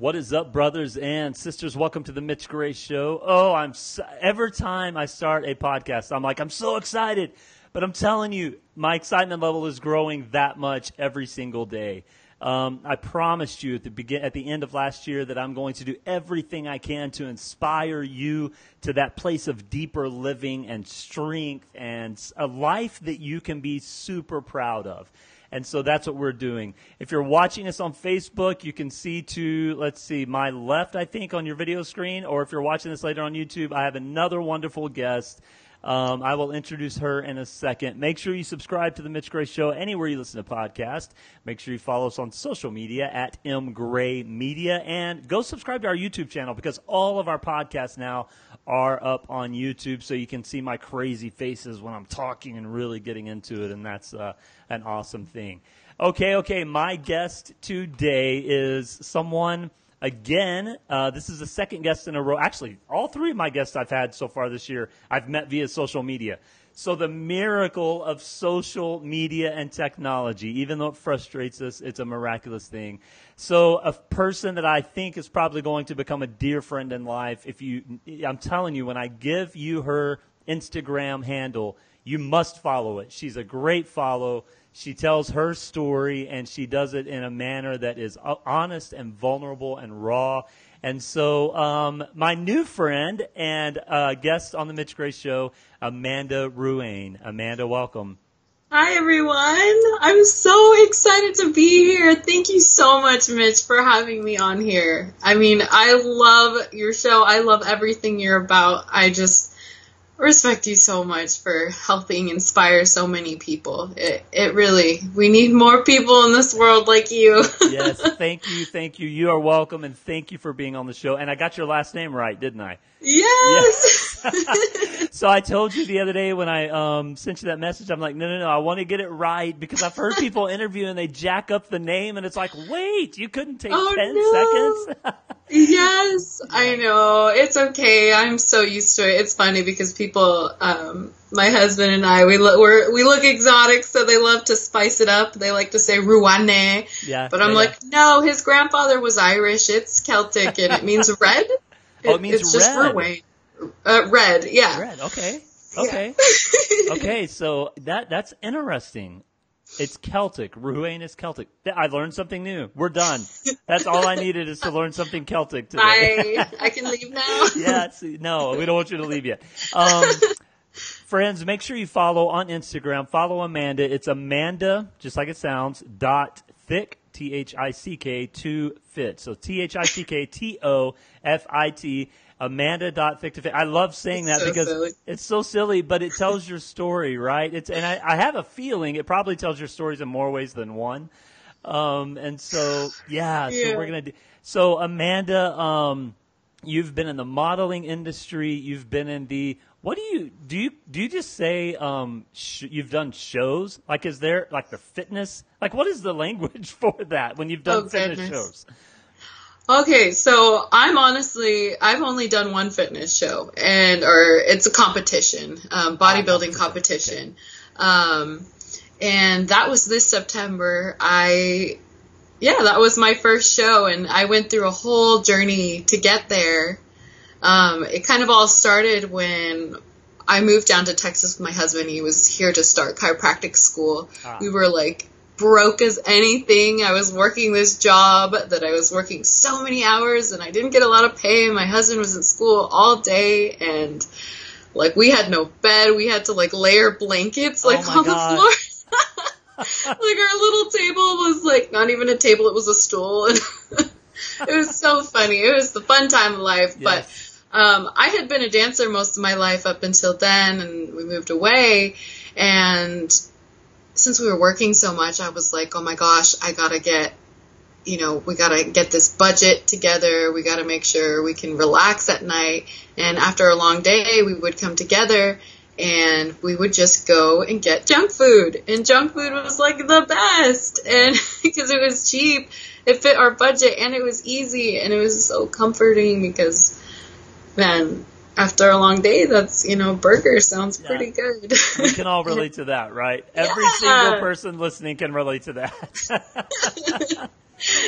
What is up, brothers and sisters? Welcome to the Mitch Gray Show. Oh, I'm so, every time I start a podcast, I'm like, I'm so excited. But I'm telling you, my excitement level is growing that much every single day. Um, I promised you at the begin at the end of last year that I'm going to do everything I can to inspire you to that place of deeper living and strength and a life that you can be super proud of. And so that's what we're doing. If you're watching us on Facebook, you can see to, let's see, my left, I think, on your video screen, or if you're watching this later on YouTube, I have another wonderful guest. Um, I will introduce her in a second. Make sure you subscribe to the Mitch Gray Show anywhere you listen to podcasts. Make sure you follow us on social media at M Gray Media and go subscribe to our YouTube channel because all of our podcasts now are up on YouTube, so you can see my crazy faces when I'm talking and really getting into it, and that's uh, an awesome thing. Okay, okay. My guest today is someone again. Uh, this is the second guest in a row. Actually, all three of my guests I've had so far this year, I've met via social media. So the miracle of social media and technology, even though it frustrates us, it's a miraculous thing. So a person that I think is probably going to become a dear friend in life, if you, I'm telling you, when I give you her Instagram handle, you must follow it. She's a great follow. She tells her story and she does it in a manner that is honest and vulnerable and raw. And so, um, my new friend and uh, guest on the Mitch Gray Show, Amanda Ruane. Amanda, welcome. Hi, everyone. I'm so excited to be here. Thank you so much, Mitch, for having me on here. I mean, I love your show. I love everything you're about. I just, respect you so much for helping inspire so many people. It, it really, we need more people in this world like you. yes, thank you, thank you. You are welcome, and thank you for being on the show. And I got your last name right, didn't I? Yes. yes. so I told you the other day when I um, sent you that message, I'm like, no, no, no, I want to get it right because I've heard people interview and they jack up the name, and it's like, wait, you couldn't take ten no. seconds. yes, I know. It's okay. I'm so used to it. It's funny because people, um, my husband and I, we look we we look exotic, so they love to spice it up. They like to say Ruane. Yeah. But I'm yeah, like, yeah. no, his grandfather was Irish. It's Celtic and it means red. oh, it means it's red. just Ruane. Uh, red, yeah. Red. Okay. Okay. Yeah. okay. So that that's interesting. It's Celtic. Ruane is Celtic. I learned something new. We're done. That's all I needed is to learn something Celtic today. I, I can leave now. yeah. No, we don't want you to leave yet. Um, friends, make sure you follow on Instagram. Follow Amanda. It's Amanda, just like it sounds, dot thick, T H I C K, to fit. So T H I C K T O F I T. Amanda dot thick to fit. I love saying it's that so because silly. it's so silly, but it tells your story, right? It's and I, I, have a feeling it probably tells your stories in more ways than one. Um, and so yeah, yeah, so we're gonna do. So Amanda, um, you've been in the modeling industry. You've been in the what do you do? You do you just say um, sh- you've done shows? Like, is there like the fitness? Like, what is the language for that when you've done oh, fitness goodness. shows? Okay, so I'm honestly I've only done one fitness show, and or it's a competition, um, bodybuilding competition, um, and that was this September. I yeah, that was my first show, and I went through a whole journey to get there um, it kind of all started when I moved down to Texas with my husband. He was here to start chiropractic school. Ah. We were like broke as anything. I was working this job that I was working so many hours and I didn't get a lot of pay. My husband was in school all day and like we had no bed. We had to like layer blankets like oh on God. the floor. like our little table was like not even a table, it was a stool. And it was so funny. It was the fun time of life, yes. but um, I had been a dancer most of my life up until then, and we moved away. And since we were working so much, I was like, oh my gosh, I gotta get, you know, we gotta get this budget together. We gotta make sure we can relax at night. And after a long day, we would come together and we would just go and get junk food. And junk food was like the best. And because it was cheap, it fit our budget and it was easy and it was so comforting because then after a long day, that's, you know, burger sounds yeah. pretty good. we can all relate to that, right? Every yeah. single person listening can relate to that.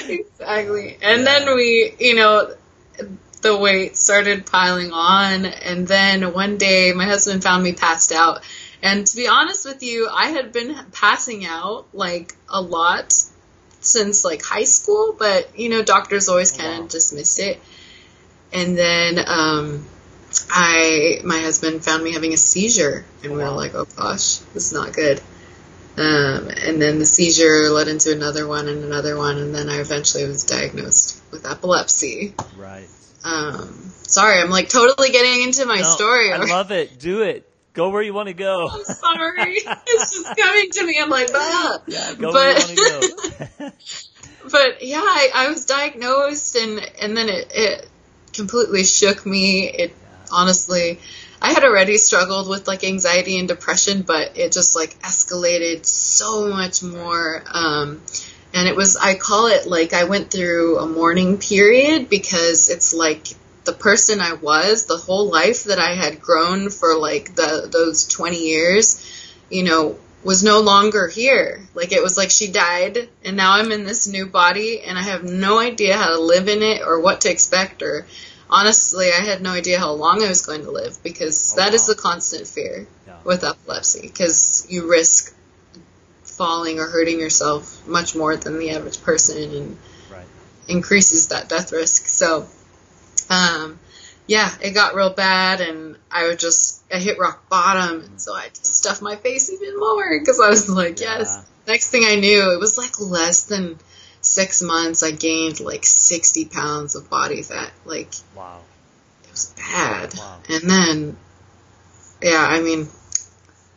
exactly. And then we, you know, the weight started piling on. And then one day my husband found me passed out. And to be honest with you, I had been passing out like a lot since like high school, but you know, doctors always kind of wow. dismissed it. And then um, I, my husband found me having a seizure, and we were like, "Oh gosh, this is not good." Um, and then the seizure led into another one and another one, and then I eventually was diagnosed with epilepsy. Right. Um, sorry, I'm like totally getting into my no, story. I love it. Do it. Go where you want to go. I'm sorry. it's just coming to me. I'm like, ah. Yeah, go but, where you want to go. but yeah, I, I, was diagnosed, and and then it, it completely shook me. It honestly, I had already struggled with like anxiety and depression, but it just like escalated so much more. Um, and it was, I call it like I went through a mourning period because it's like the person I was, the whole life that I had grown for like the those 20 years, you know, was no longer here. Like it was like she died and now I'm in this new body and I have no idea how to live in it or what to expect or honestly I had no idea how long I was going to live because oh, that wow. is the constant fear yeah. with epilepsy because you risk falling or hurting yourself much more than the average person and right. increases that death risk. So um, yeah, it got real bad, and I would just I hit rock bottom, and so I just stuffed my face even more because I was like, yeah. yes. Next thing I knew, it was like less than six months. I gained like sixty pounds of body fat. Like, wow, it was bad. Wow. And then, yeah, I mean,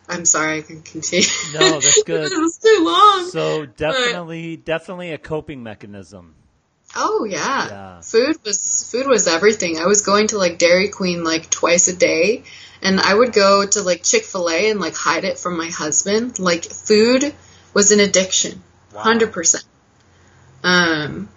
I'm sorry, I can continue. No, that's good. it was too long. So definitely, but, definitely a coping mechanism. Oh yeah. yeah. Food was food was everything. I was going to like Dairy Queen like twice a day and I would go to like Chick-fil-A and like hide it from my husband. Like food was an addiction. Wow. 100%. Um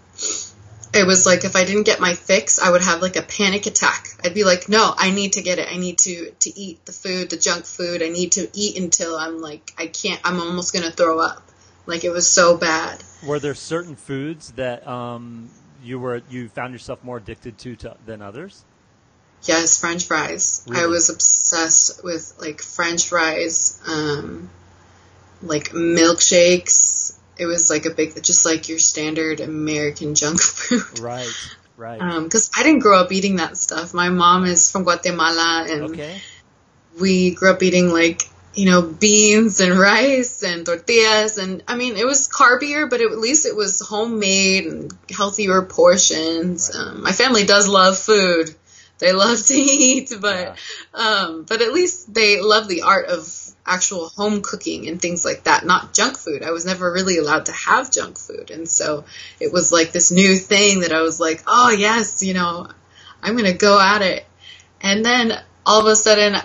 it was like if I didn't get my fix, I would have like a panic attack. I'd be like, "No, I need to get it. I need to to eat the food, the junk food. I need to eat until I'm like I can't I'm almost going to throw up." Like it was so bad. Were there certain foods that um, you were you found yourself more addicted to, to than others? Yes, French fries. Really? I was obsessed with like French fries, um, like milkshakes. It was like a big, just like your standard American junk food. Right, right. Because um, I didn't grow up eating that stuff. My mom is from Guatemala, and okay. we grew up eating like you know, beans and rice and tortillas. And I mean, it was carbier, but it, at least it was homemade and healthier portions. Right. Um, my family does love food. They love to eat, but, yeah. um, but at least they love the art of actual home cooking and things like that, not junk food. I was never really allowed to have junk food. And so it was like this new thing that I was like, oh, yes, you know, I'm going to go at it. And then all of a sudden,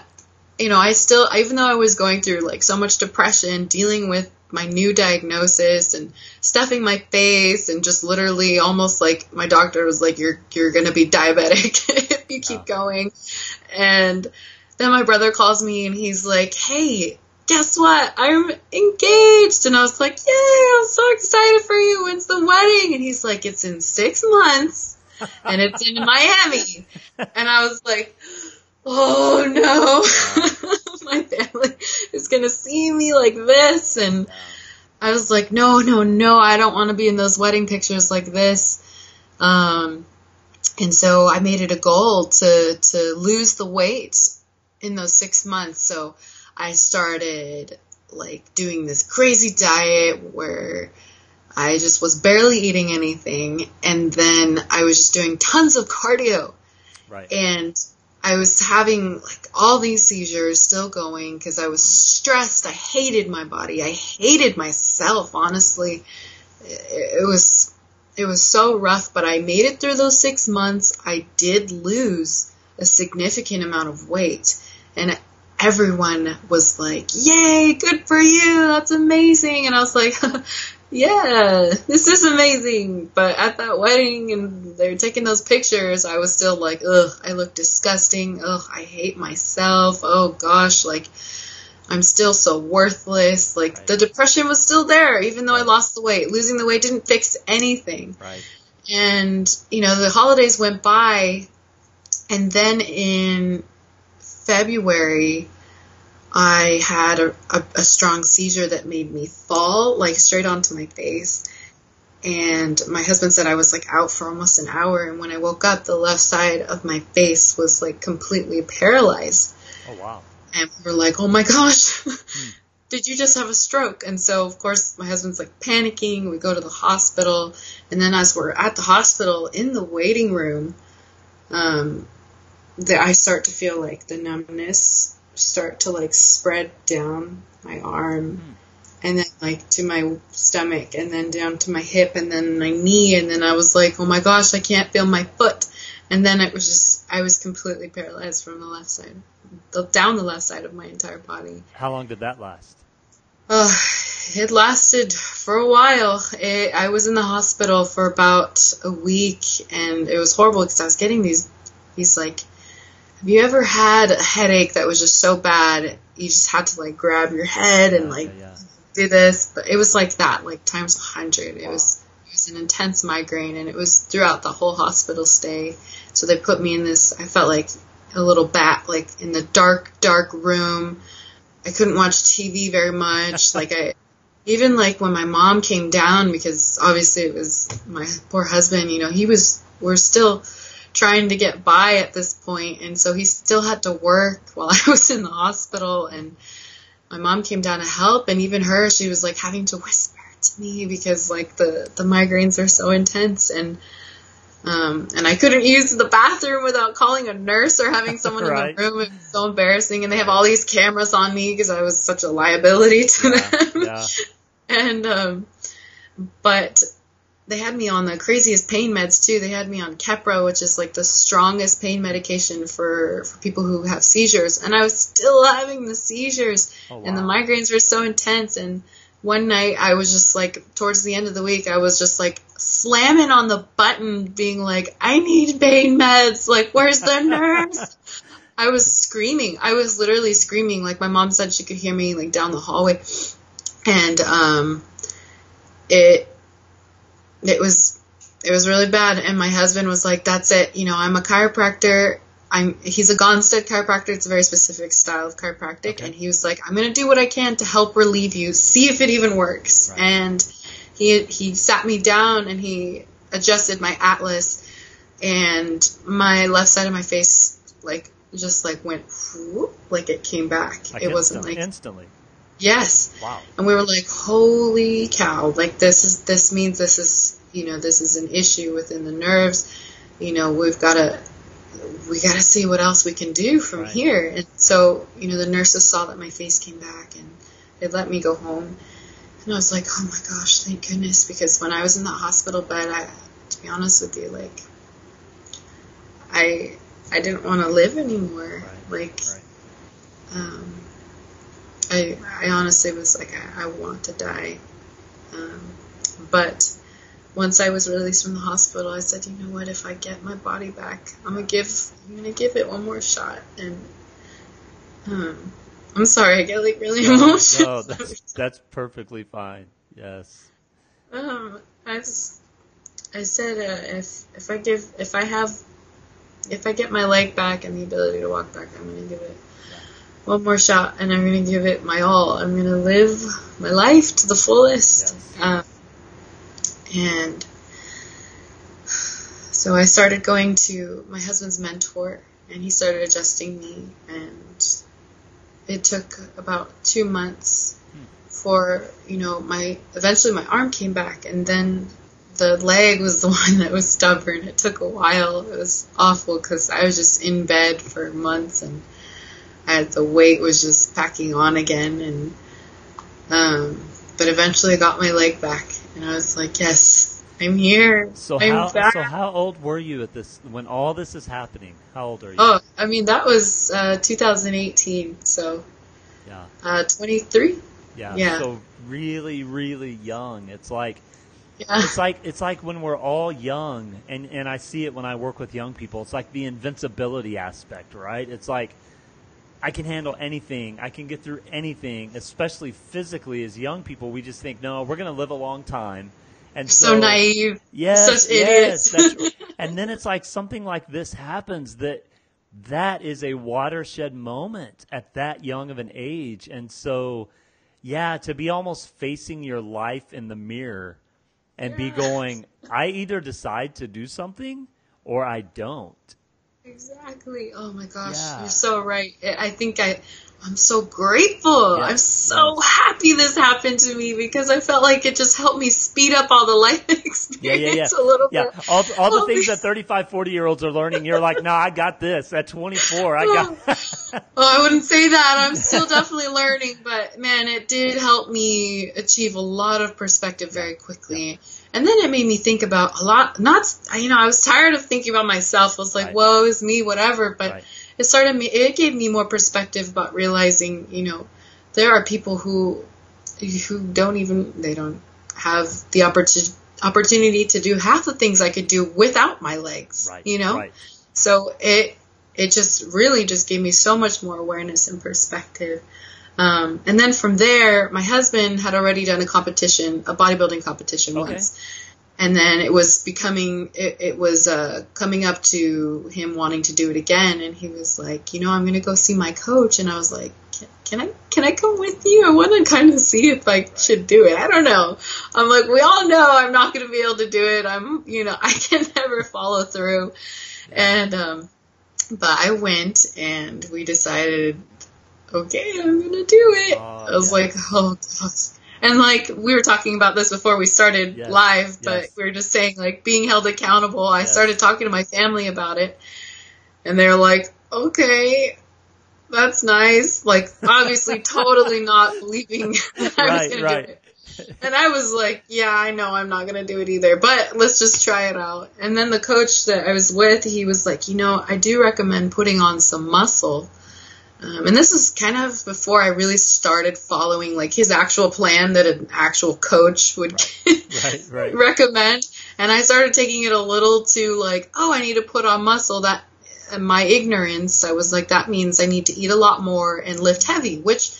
you know, I still, even though I was going through like so much depression, dealing with my new diagnosis and stuffing my face and just literally almost like my doctor was like, you're, you're going to be diabetic if you keep going. And then my brother calls me and he's like, Hey, guess what? I'm engaged. And I was like, Yay, I'm so excited for you. When's the wedding? And he's like, It's in six months and it's in Miami. And I was like, oh no, my family is going to see me like this. And I was like, no, no, no, I don't want to be in those wedding pictures like this. Um, and so I made it a goal to, to lose the weight in those six months. So I started like doing this crazy diet where I just was barely eating anything. And then I was just doing tons of cardio. Right. And I was having like all these seizures still going because I was stressed. I hated my body. I hated myself, honestly. It, it, was it was so rough, but I made it through those 6 months. I did lose a significant amount of weight and everyone was like, "Yay, good for you. That's amazing." And I was like, yeah, this is amazing. But at that wedding and they're taking those pictures, I was still like, ugh, I look disgusting. Ugh, I hate myself. Oh gosh, like, I'm still so worthless. Like Right. the depression was still there, even though I lost the weight. Losing the weight didn't fix anything. Right. And, you know, the holidays went by, and then in February, I had a, a, a strong seizure that made me fall, like straight onto my face. And my husband said I was like out for almost an hour. And when I woke up, the left side of my face was like completely paralyzed. Oh wow. And we were like, oh my gosh, did you just have a stroke? And so, of course, my husband's like panicking. We go to the hospital. And then, as we're at the hospital in the waiting room, um, the, I start to feel like the numbness start to like spread down my arm. And then, like, to my stomach, and then down to my hip, and then my knee. And then I was like, oh my gosh, I can't feel my foot. And then it was just, I was completely paralyzed from the left side, the, down the left side of my entire body. How long did that last? Uh, it lasted for a while. It, I was in the hospital for about a week, and it was horrible because I was getting these, these like, have you ever had a headache that was just so bad you just had to like grab your head and like yeah. do this? But it was like that, like times a hundred. It was it was an intense migraine, and it was throughout the whole hospital stay. So they put me in this. I felt like a little bat, like in the dark, dark room. I couldn't watch TV very much. like I, even like when my mom came down, because obviously it was my poor husband. You know, he was. We're still trying to get by at this point, and so he still had to work while I was in the hospital. And my mom came down to help, and even her, she was like having to whisper to me because like the the migraines are so intense and. Um, and I couldn't use the bathroom without calling a nurse or having someone Right. in the room. It was so embarrassing. And they have all these cameras on me because I was such a liability to them. Yeah. And um, but they had me on the craziest pain meds too. They had me on Keppra, which is like the strongest pain medication for for people who have seizures. And I was still having the seizures, Oh, and the migraines were so intense. And one night I was just like, towards the end of the week, I was just like slamming on the button, being like, I need pain meds. Like, where's the nurse? I was screaming. I was literally screaming. Like my mom said she could hear me like down the hallway. And um it it was it was really bad. And my husband was like that's it. You know i'm a chiropractor. I'm he's a gonstead chiropractor. It's a very specific style of chiropractic. Okay. and he was like i'm going to do what i can to help relieve you see if it even works. Right. and he he sat me down and he adjusted my atlas. And my left side of my face like just like went whoop, like it came back. It wasn't like instantly. Yes Wow. and we were like holy cow like this is this means this is you know this is an issue within the nerves you know we've got to we got to see what else we can do from Right. here and so you know the nurses saw that my face came back and they let me go home and i was like oh my gosh thank goodness because when i was in the hospital bed i to be honest with you like i i didn't want to live anymore Right. like Right. um, I, I honestly was like, I, I want to die. Um, but once I was released from the hospital, I said, you know what? If I get my body back, I'm gonna give, I'm gonna give it one more shot. And um, I'm sorry, I get like really emotional. No, that's that's perfectly fine. Yes. um, I, I said, uh, if if I give, if I have, if I get my leg back and the ability to walk back, I'm gonna give it one more shot, and I'm gonna give it my all. I'm gonna live my life to the fullest. Yes. Um, and so I started going to my husband's mentor, and he started adjusting me, and it took about two months for you know my eventually my arm came back, and then the leg was the one that was stubborn. It took a while. It was awful because I was just in bed for months, and I had, the weight was just packing on again, and um, but eventually I got my leg back, and I was like, yes, I'm here. So I'm how back. so how old were you at this when all this is happening? How old are you? Oh, I mean that was uh, 2018, so Yeah. uh, 23. Yeah. Yeah. So really, really young. It's like Yeah, it's like it's like when we're all young and and I see it when I work with young people. It's like the invincibility aspect, right? It's like I can handle anything. I can get through anything, especially physically. As young people, we just think, no, we're going to live a long time. And so, so naive. Yes, yes. and then it's like something like this happens that that is a watershed moment at that young of an age. And so, yeah, to be almost facing your life in the mirror and be going, I either decide to do something or I don't. Exactly. Oh my gosh, Yeah. you're so right. I think I, I'm so grateful. Yes, I'm so happy this happened to me because I felt like it just helped me speed up all the life experience yeah, yeah. a little Yeah, bit. all, all the things that 35, 40 year olds are learning, you're like, no, I got this. At 24, I got. Well, I wouldn't say that. I'm still definitely learning, but man, it did help me achieve a lot of perspective very quickly. And then it made me think about a lot. Not, you know, I was tired of thinking about myself. I was like, Right. "Woe is me," whatever. But Right. it started me. It gave me more perspective about realizing, you know, there are people who who don't even they don't have the opportunity opportunity to do half the things I could do without my legs. Right. You know. Right. So it it just really just gave me so much more awareness and perspective. Um, and then from there, my husband had already done a competition, a bodybuilding competition Okay. once, and then it was becoming it, it was uh, coming up to him wanting to do it again, and he was like, you know, I'm gonna go see my coach, and I was like. "Can- Can I can I come with you? I want to kind of see if I should do it. I don't know. I'm like we all know I'm not going to be able to do it. I'm you know I can never follow through, and um, but I went and we decided, okay, I'm gonna do it. Oh, I was yeah. like, oh gosh. And like we were talking about this before we started Yes, live, but yes. we were just saying like being held accountable. I started talking to my family about it, and they're like, okay. That's nice. Like, obviously, totally not believing that I was Right, to right. do it. And I was like, yeah, I know I'm not going to do it either, but let's just try it out. And then the coach that I was with, he was like, you know, I do recommend putting on some muscle. Um, and this is kind of before I really started following like his actual plan that an actual coach would Right, right. recommend. And I started taking it a little too like, oh, I need to put on muscle. That and my ignorance, I was like, that means I need to eat a lot more and lift heavy, which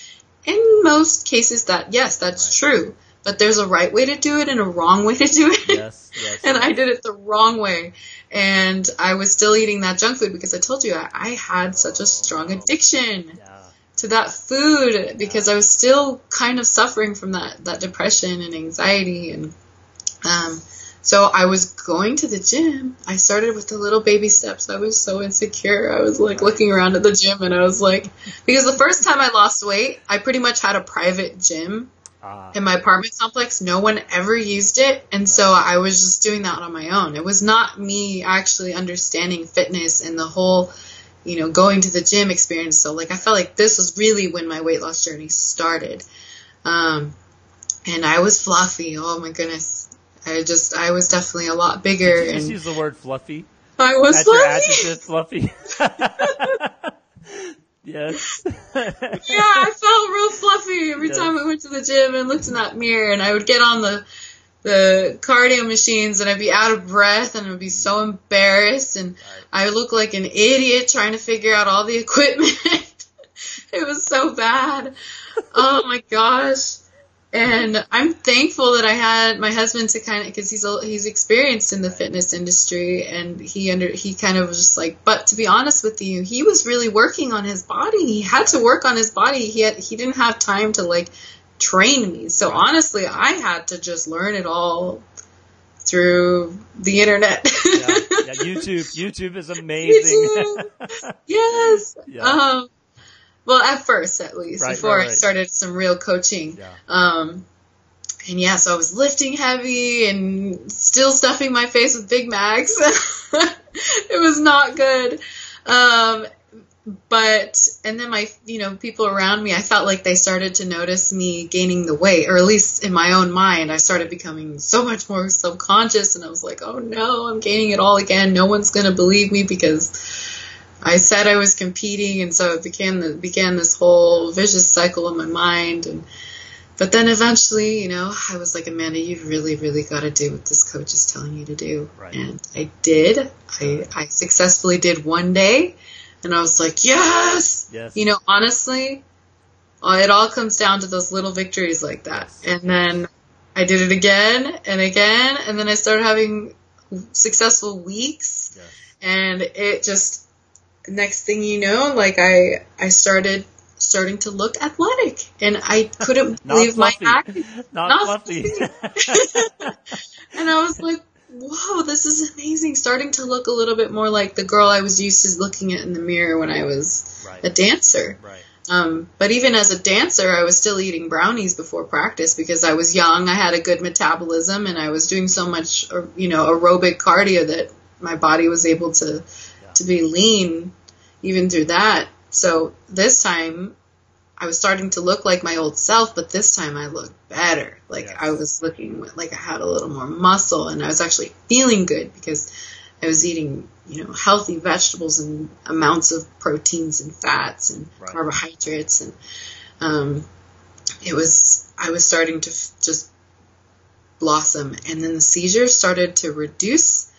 in most cases that yes, that's Right. true. But there's a right way to do it and a wrong way to do it. Yes, yes. and I did it the wrong way. And I was still eating that junk food because I told you I, I had such a strong addiction Yeah. to that food because I was still kind of suffering from that, that depression and anxiety and um so I was going to the gym. I started with the little baby steps. I was so insecure. I was like looking around at the gym and I was like because the first time I lost weight, I pretty much had a private gym Ah, in my apartment complex. No one ever used it. And so I was just doing that on my own. It was not me actually understanding fitness and the whole, you know, going to the gym experience. So like I felt like this was really when my weight loss journey started. Um, and I was fluffy. Oh my goodness. I just, I was definitely a lot bigger Did you just and use the word fluffy? I was That's your fluffy. adjective, fluffy. yes. yeah, I felt real fluffy every Yes. time I went to the gym and looked in that mirror, and I would get on the the cardio machines, and I'd be out of breath, and I'd be so embarrassed, and I would look like an idiot trying to figure out all the equipment. it was so bad. Oh my gosh. And I'm thankful that I had my husband to kind of because he's a, he's experienced in the fitness industry and he under he kind of was just like but to be honest with you he was really working on his body he had to work on his body he had he didn't have time to like train me so honestly I had to just learn it all through the internet yeah. yeah, YouTube. YouTube is amazing. YouTube. yes Yeah. um well at first at least Right, before right, I started some real coaching yeah. um, and yeah, so I was lifting heavy and still stuffing my face with Big Macs. it was not good. Um, but, and then my, you know, people around me, I felt like they started to notice me gaining the weight, or at least in my own mind, I started becoming so much more subconscious. And I was like, oh no, I'm gaining it all again. No one's going to believe me because I said I was competing, and so it began the, began this whole vicious cycle in my mind. And but then eventually, you know, I was like, Amanda, you've really, really got to do what this coach is telling you to do. Right. And I did. I, I successfully did one day. And I was like, yes! Yes. You know, honestly, uh, it all comes down to those little victories like that. Yes. And then I did it again and again, and then I started having successful weeks, Yes. and it just next thing you know, like I I started starting to look athletic, and I couldn't believe my fluffy. Not, Not fluffy. And I was like, whoa, this is amazing. Starting to look a little bit more like the girl I was used to looking at in the mirror when I was a dancer. Right. Um, but even as a dancer, I was still eating brownies before practice because I was young. I had a good metabolism, and I was doing so much, uh, you know, aerobic cardio that my body was able to to be lean even through that. So this time, I was starting to look like my old self, but this time I looked better. Like Yes. I was looking like I had a little more muscle, and I was actually feeling good because I was eating, you know, healthy vegetables and amounts of proteins and fats and Right. carbohydrates, and um, it was I was starting to f- just blossom, and then the seizures started to reduce,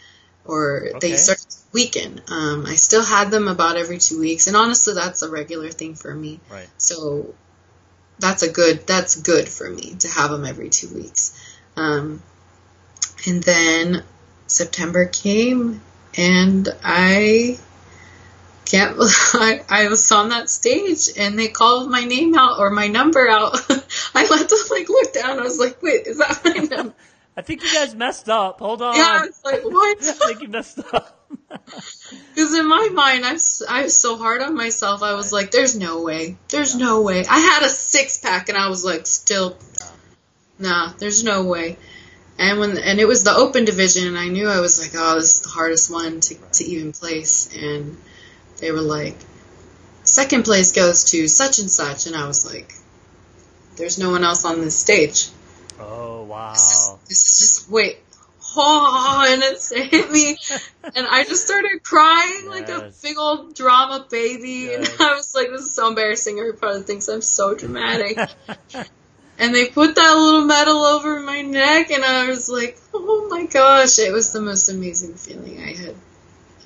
or Okay. they start to weaken. Um, I still had them about every two weeks, and honestly, that's a regular thing for me. Right. So that's a good that's good for me to have them every two weeks. Um, and then September came, and I can't. I, I was on that stage, and they called my name out or my number out. I let them like look down. I was like, "Wait, is that my number?" I think you guys messed up. Hold on. Yeah, I was like, "What?" I think you messed up. Because in my mind, I'm s- I was so hard on myself. I was like, "There's no way. There's no way." I had a six pack, and I was like, "Still, nah. There's no way." And when and it was the open division, and I knew I was like, "Oh, this is the hardest one to to even place." And they were like, second place goes to such and such," and I was like, "There's no one else on this stage." Oh wow. This is, just wait. Oh, and it hit me, and I just started crying like a big old drama baby. And I was like, "This is so embarrassing." Everybody thinks I'm so dramatic. and they put that little medal over my neck, and I was like, "Oh my gosh!" It was the most amazing feeling I had.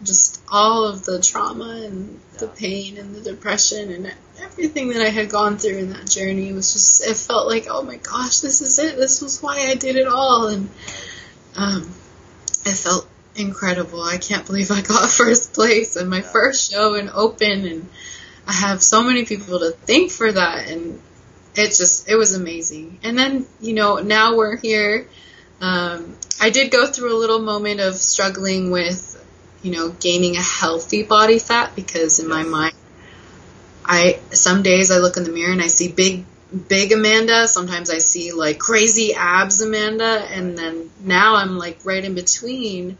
Just all of the trauma and the pain and the depression and everything that I had gone through in that journey was just. It felt like, oh my gosh, this is it. This was why I did it all, and um, it felt incredible. I can't believe I got first place and my first show in open, and I have so many people to thank for that, and it just it was amazing. And then you know now we're here. Um, I did go through a little moment of struggling with, you know, gaining a healthy body fat because in my mind, I some days I look in the mirror and I see big big Amanda. Sometimes I see like crazy abs Amanda, and then now I'm like right in between,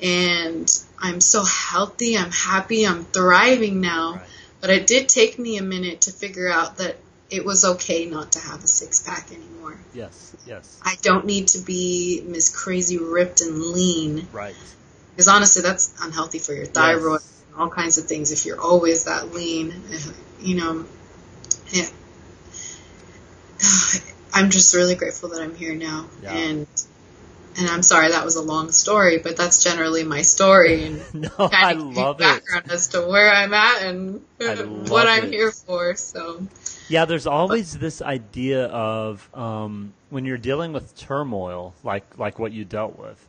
and I'm so healthy. I'm happy. I'm thriving now. Right. But it did take me a minute to figure out that it was okay not to have a six pack anymore. Yes. Yes. I don't need to be Miss Crazy ripped and lean Right. Because honestly, that's unhealthy for your thyroid Yes. and all kinds of things. If you're always that lean, you know, yeah. I'm just really grateful that I'm here now, Yeah. and and I'm sorry that was a long story, but that's generally my story and No, I love it. background as to where I'm at and what I'm it. here for. So Yeah, there's always this idea of um, when you're dealing with turmoil, like like what you dealt with.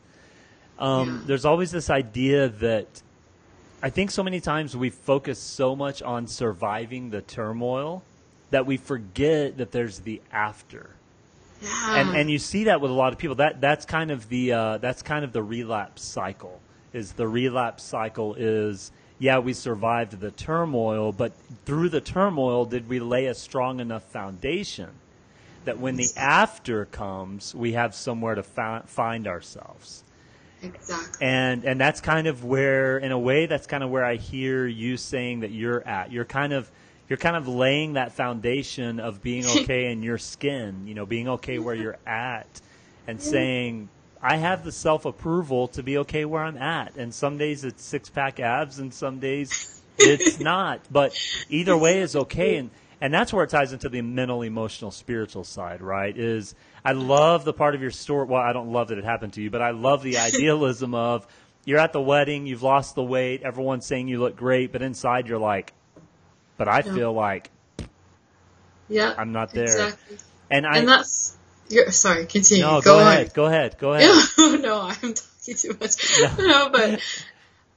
Um. There's always this idea that I think so many times we focus so much on surviving the turmoil that we forget that there's the after. yeah, and and you see that with a lot of people. That that's kind of the uh, that's kind of the relapse cycle. Is the relapse cycle is yeah we survived the turmoil, but through the turmoil did we lay a strong enough foundation that when the after comes we have somewhere to find ourselves. Exactly. And and that's kind of where, in a way, that's kind of where I hear you saying that you're at. You're kind of you're kind of laying that foundation of being okay in your skin. You know, being okay where you're at, and saying. I have the self approval to be okay where I'm at, and some days it's six pack abs, and some days it's not. But either way is okay, and and that's where it ties into the mental, emotional, spiritual side, right? Is I love the part of your story. Well, I don't love that it happened to you, but I love the idealism of you're at the wedding, you've lost the weight, everyone's saying you look great, but inside you're like, but I Yeah. feel like Yeah. I'm not there. Exactly. And I and that's you're sorry, continue. no, go, go, on. ahead, go ahead, go ahead. No, I'm talking too much. No. No, but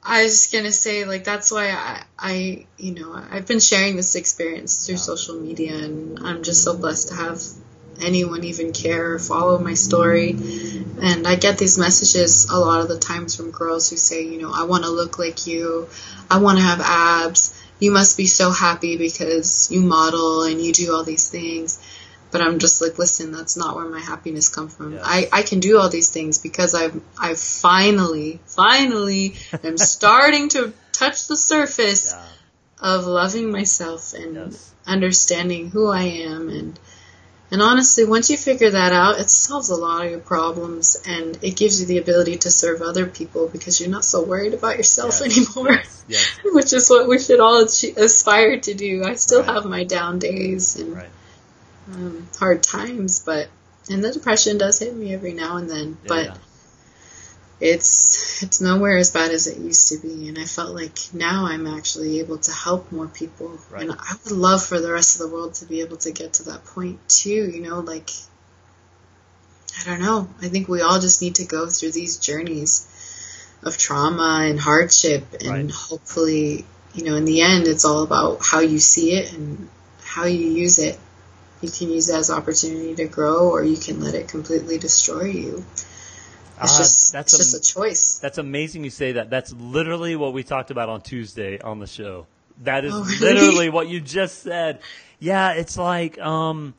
I was just gonna say, like, that's why I, I, you know, I've been sharing this experience through social media, and I'm just so blessed to have anyone even care or follow my story. And I get these messages a lot of the times from girls who say, you know, I want to look like you, I want to have abs. You must be so happy because you model and you do all these things. But I'm just like, listen, that's not where my happiness comes from. I, I can do all these things because I've I finally, finally am starting to touch the surface Yeah, of loving myself and yes. understanding who I am and and honestly, once you figure that out, it solves a lot of your problems and it gives you the ability to serve other people because you're not so worried about yourself Yes, anymore, Yes, yes, which is what we should all aspire to do. I still Right. have my down days and right. um, hard times, but and the depression does hit me every now and then, Yeah, but yeah. It's it's nowhere as bad as it used to be and i felt like now i'm actually able to help more people Right. and i would love for the rest of the world to be able to get to that point too you know like i don't know i think we all just need to go through these journeys of trauma and hardship and Right. hopefully you know in the end it's all about how you see it and how you use it you can use it as opportunity to grow or you can let it completely destroy you it's Ah, just that's it's am- just a choice. That's amazing you say that. That's literally what we talked about on Tuesday on the show. That is Oh, really? literally what you just said. Yeah, it's like, um,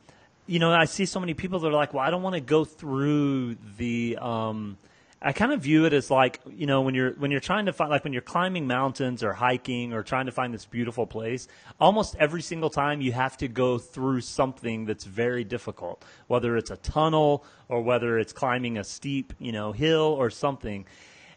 you know, I see so many people that are like, well, I don't want to go through the, um, I kind of view it as like, you know, when you're, when you're trying to find, like when you're climbing mountains or hiking or trying to find this beautiful place, almost every single time you have to go through something that's very difficult, whether it's a tunnel or whether it's climbing a steep, you know, hill or something.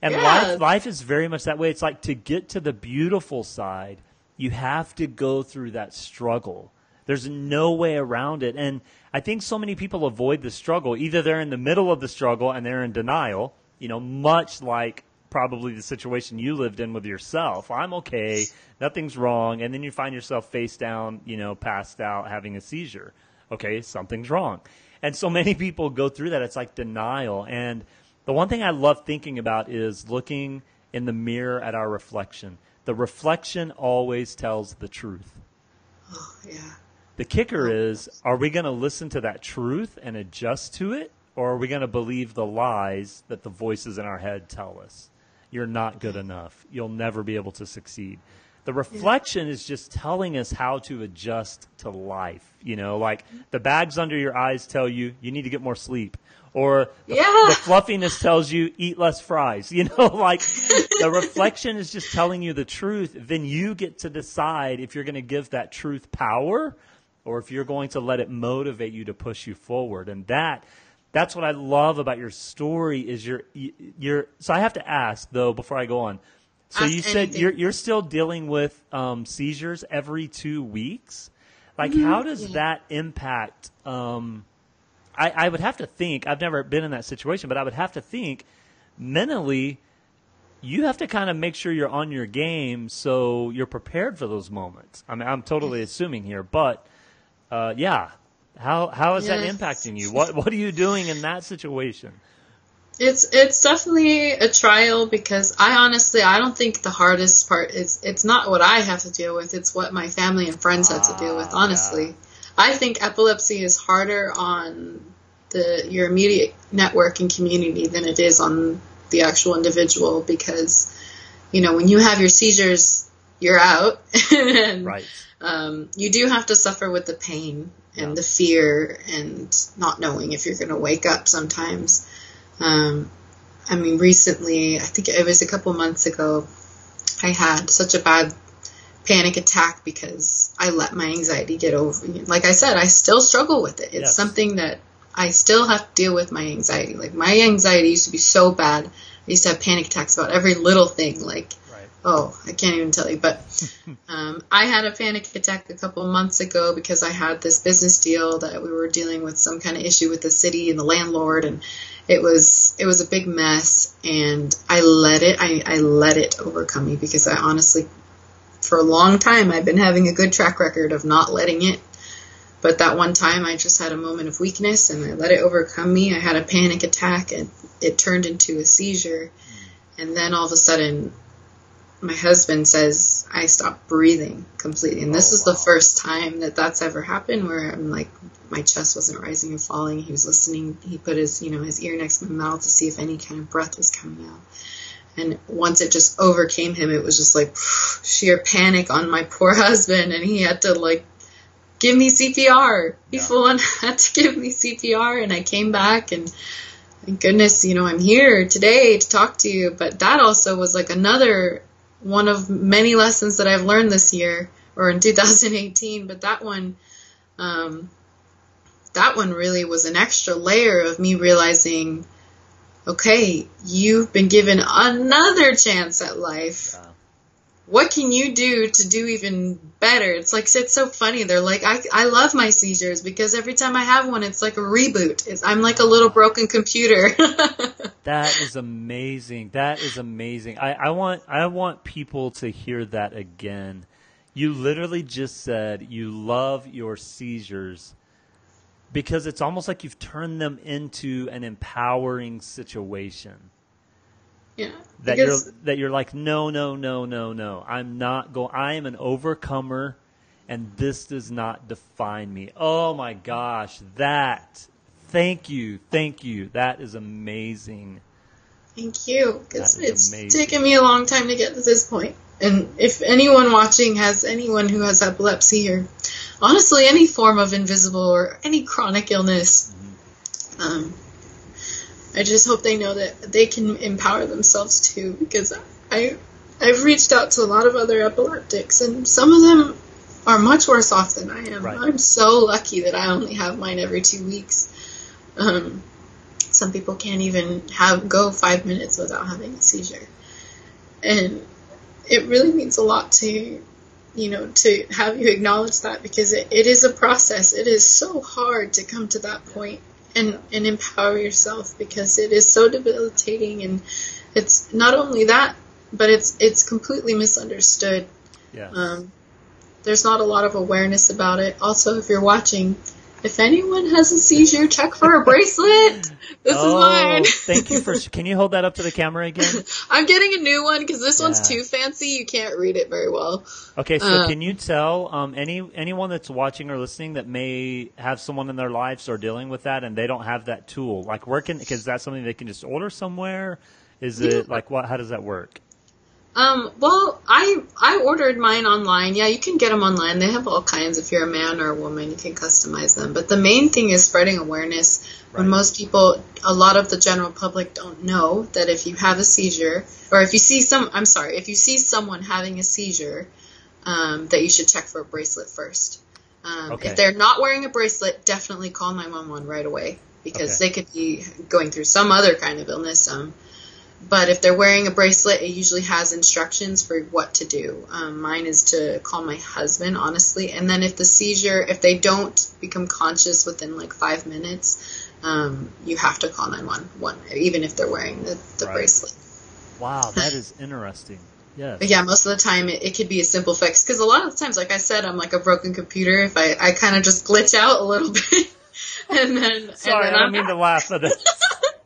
And Yeah. life, life is very much that way. It's like to get to the beautiful side, you have to go through that struggle. There's no way around it. And I think so many people avoid the struggle. Either they're in the middle of the struggle and they're in denial, you know, much like probably the situation you lived in with yourself. I'm okay, nothing's wrong. And then you find yourself face down, you know, passed out, having a seizure. Okay, something's wrong. And so many people go through that. It's like denial. And the one thing I love thinking about is looking in the mirror at our reflection. The reflection always tells the truth. Oh, yeah. The kicker oh. is are we going to listen to that truth and adjust to it? Or are we going to believe the lies that the voices in our head tell us? You're not good mm-hmm. enough. You'll never be able to succeed. The reflection is just telling us how to adjust to life. You know, like the bags under your eyes tell you you need to get more sleep. Or the, Yeah. the fluffiness tells you eat less fries. You know, like the reflection is just telling you the truth. Then you get to decide if you're going to give that truth power or if you're going to let it motivate you to push you forward. And that that's what I love about your story is your your so I have to ask though before I go on. So Ask you said anything. you're you're still dealing with um, seizures every 2 weeks? Like how does Mm-hmm. That impact um, I, I would have to think, I've never been in that situation, but I would have to think mentally, you have to kind of make sure you're on your game so you're prepared for those moments. I mean, I'm totally assuming here, but uh, yeah. How, how is that impacting you? What, what are you doing in that situation? It's it's definitely a trial because I honestly I don't think the hardest part is it's not what I have to deal with, it's what my family and friends have to deal with, Ah, honestly. yeah. I think epilepsy is harder on the your immediate network and community than it is on the actual individual because you know, when you have your seizures, you're out. and Right. um, you do have to suffer with the pain and Yeah. the fear and not knowing if you're going to wake up sometimes. Um, I mean, recently, I think it was a couple months ago, I had such a bad panic attack because I let my anxiety get over. Me. Like I said, I still struggle with it. It's Yes. something that I still have to deal with my anxiety. Like my anxiety used to be so bad. I used to have panic attacks about every little thing. Like. Oh, I can't even tell you. But um, I had a panic attack a couple of months ago because I had this business deal that we were dealing with some kind of issue with the city and the landlord, and it was it was a big mess and I let it I, I let it overcome me because I honestly for a long time I've been having a good track record of not letting it. But that one time I just had a moment of weakness and I let it overcome me. I had a panic attack and it turned into a seizure. And then all of a sudden my husband says I stopped breathing completely. And this Oh, is the wow. first time that that's ever happened where I'm like my chest wasn't rising and falling. He was listening. He put his, you know, his ear next to my mouth to see if any kind of breath was coming out. And once it just overcame him, it was just like sheer panic on my poor husband, and he had to like give me CPR. He full on had to give me CPR, and I came back, and thank goodness, you know, I'm here today to talk to you. But that also was like another one of many lessons that I've learned this year or in 2018. But that one, um, that one really was an extra layer of me realizing okay, you've been given another chance at life. What can you do to do even better? It's like it's so funny. They're like, I, I love my seizures because every time I have one, it's like a reboot. It's, I'm like a little broken computer. That is amazing. That is amazing. I, I want I want people to hear that again. You literally just said you love your seizures because it's almost like you've turned them into an empowering situation. yeah, That you're that you're like, no, no, no, no, no. I'm not going I am an overcomer and this does not define me. Oh my gosh, that thank you, thank you. That is amazing. Thank you, because it's amazing. taken me a long time to get to this point. And if anyone watching has anyone who has epilepsy or honestly any form of invisible or any chronic illness, um, I just hope they know that they can empower themselves too. Because I, I've reached out to a lot of other epileptics, and some of them are much worse off than I am. Right. I'm so lucky that I only have mine every two weeks. Um, some people can't even have go five minutes without having a seizure, and it really means a lot to you know to have you acknowledge that because it, it is a process. It is so hard to come to that point and and empower yourself because it is so debilitating and it's not only that but it's it's completely misunderstood Yeah. um, there's not a lot of awareness about it. Also, if you're watching, if anyone has a seizure, check for a bracelet. This oh, is mine. thank you for. Can you hold that up to the camera again? I'm getting a new one because this one's too fancy. You can't read it very well. Okay, so Uh, can you tell um, any anyone that's watching or listening that may have someone in their lives or dealing with that and they don't have that tool? Like, where can? Because that's something they can just order somewhere. Is it like what? How does that work? Um, well, I I ordered mine online. Yeah, you can get them online. They have all kinds. If you're a man or a woman, you can customize them. But the main thing is spreading awareness. When most people, a lot of the general public don't know that if you have a seizure, or if you see some, I'm sorry, if you see someone having a seizure, um, that you should check for a bracelet first. Um, Okay. If they're not wearing a bracelet, definitely call 911 right away because Okay. they could be going through some other kind of illness. Um, but if they're wearing a bracelet, it usually has instructions for what to do. Um, mine is to call my husband, honestly. And then if the seizure, if they don't become conscious within like five minutes, um, you have to call 911, even if they're wearing the, the Right. bracelet. Wow, that is interesting. Yes. But yeah, most of the time it, it could be a simple fix. Because a lot of the times, like I said, I'm like a broken computer. If I, I kind of just glitch out a little bit. and then, Sorry, and then I don't I'm mean to laugh at it.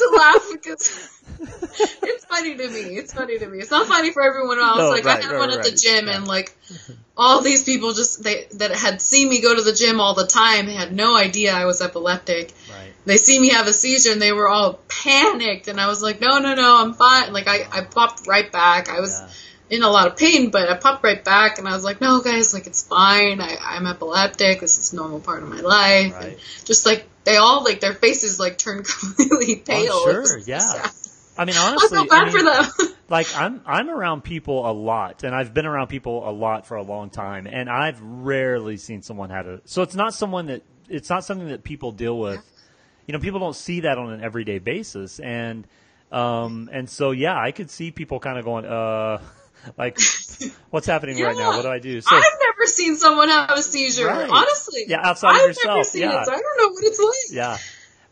To laugh because it's funny to me. It's funny to me. It's not funny for everyone else. No, like right, I had right, one at the gym, Yeah. and like all these people just they that had seen me go to the gym all the time they had no idea I was epileptic. Right. They see me have a seizure, and they were all panicked. And I was like, no, no, no, I'm fine. Like I, I popped right back. I was Yeah. in a lot of pain, but I popped right back, and I was like, no, guys, like it's fine. I, I'm epileptic. This is a normal part of my life. Right. And just like they all like their faces like turned completely pale. It sure, yeah. sad. I mean, honestly, I feel bad I for them. like I'm I'm around people a lot, and I've been around people a lot for a long time, and I've rarely seen someone had a. So it's not someone that it's not something that people deal with. You know, people don't see that on an everyday basis, and um and so yeah, I could see people kind of going, uh, like, what's happening right now? What do I do? So I've never seen someone have a seizure. Right. Honestly, Yeah, outside of I've yourself, never seen yeah. it, so I don't know what it's like. yeah.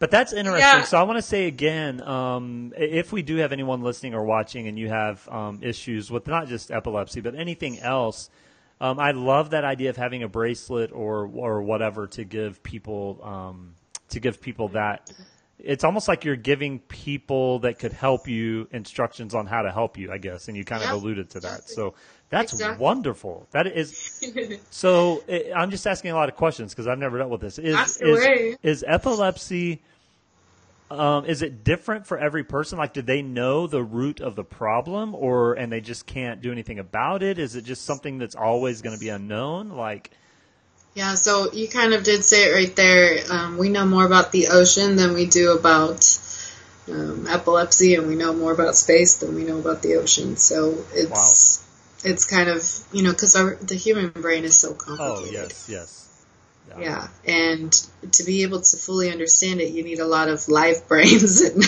But that's interesting. Yeah. So I want to say again, um, if we do have anyone listening or watching, and you have um, issues with not just epilepsy but anything else, um, I love that idea of having a bracelet or or whatever to give people um, to give people that. It's almost like you're giving people that could help you instructions on how to help you, I guess, and you kind of alluded to that. So that's Exactly. wonderful. That is so. eh, I'm just asking a lot of questions because I've never dealt with this. Is is, is epilepsy? Um, is it different for every person? Like, do they know the root of the problem, or and they just can't do anything about it? Is it just something that's always going to be unknown? Like, Yeah, so you kind of did say it right there. Um, we know more about the ocean than we do about um, epilepsy, and we know more about space than we know about the ocean. So it's it's kind of you know because the human brain is so complicated. oh complicated. yes, yes, Yeah, and to be able to fully understand it, you need a lot of live brains. And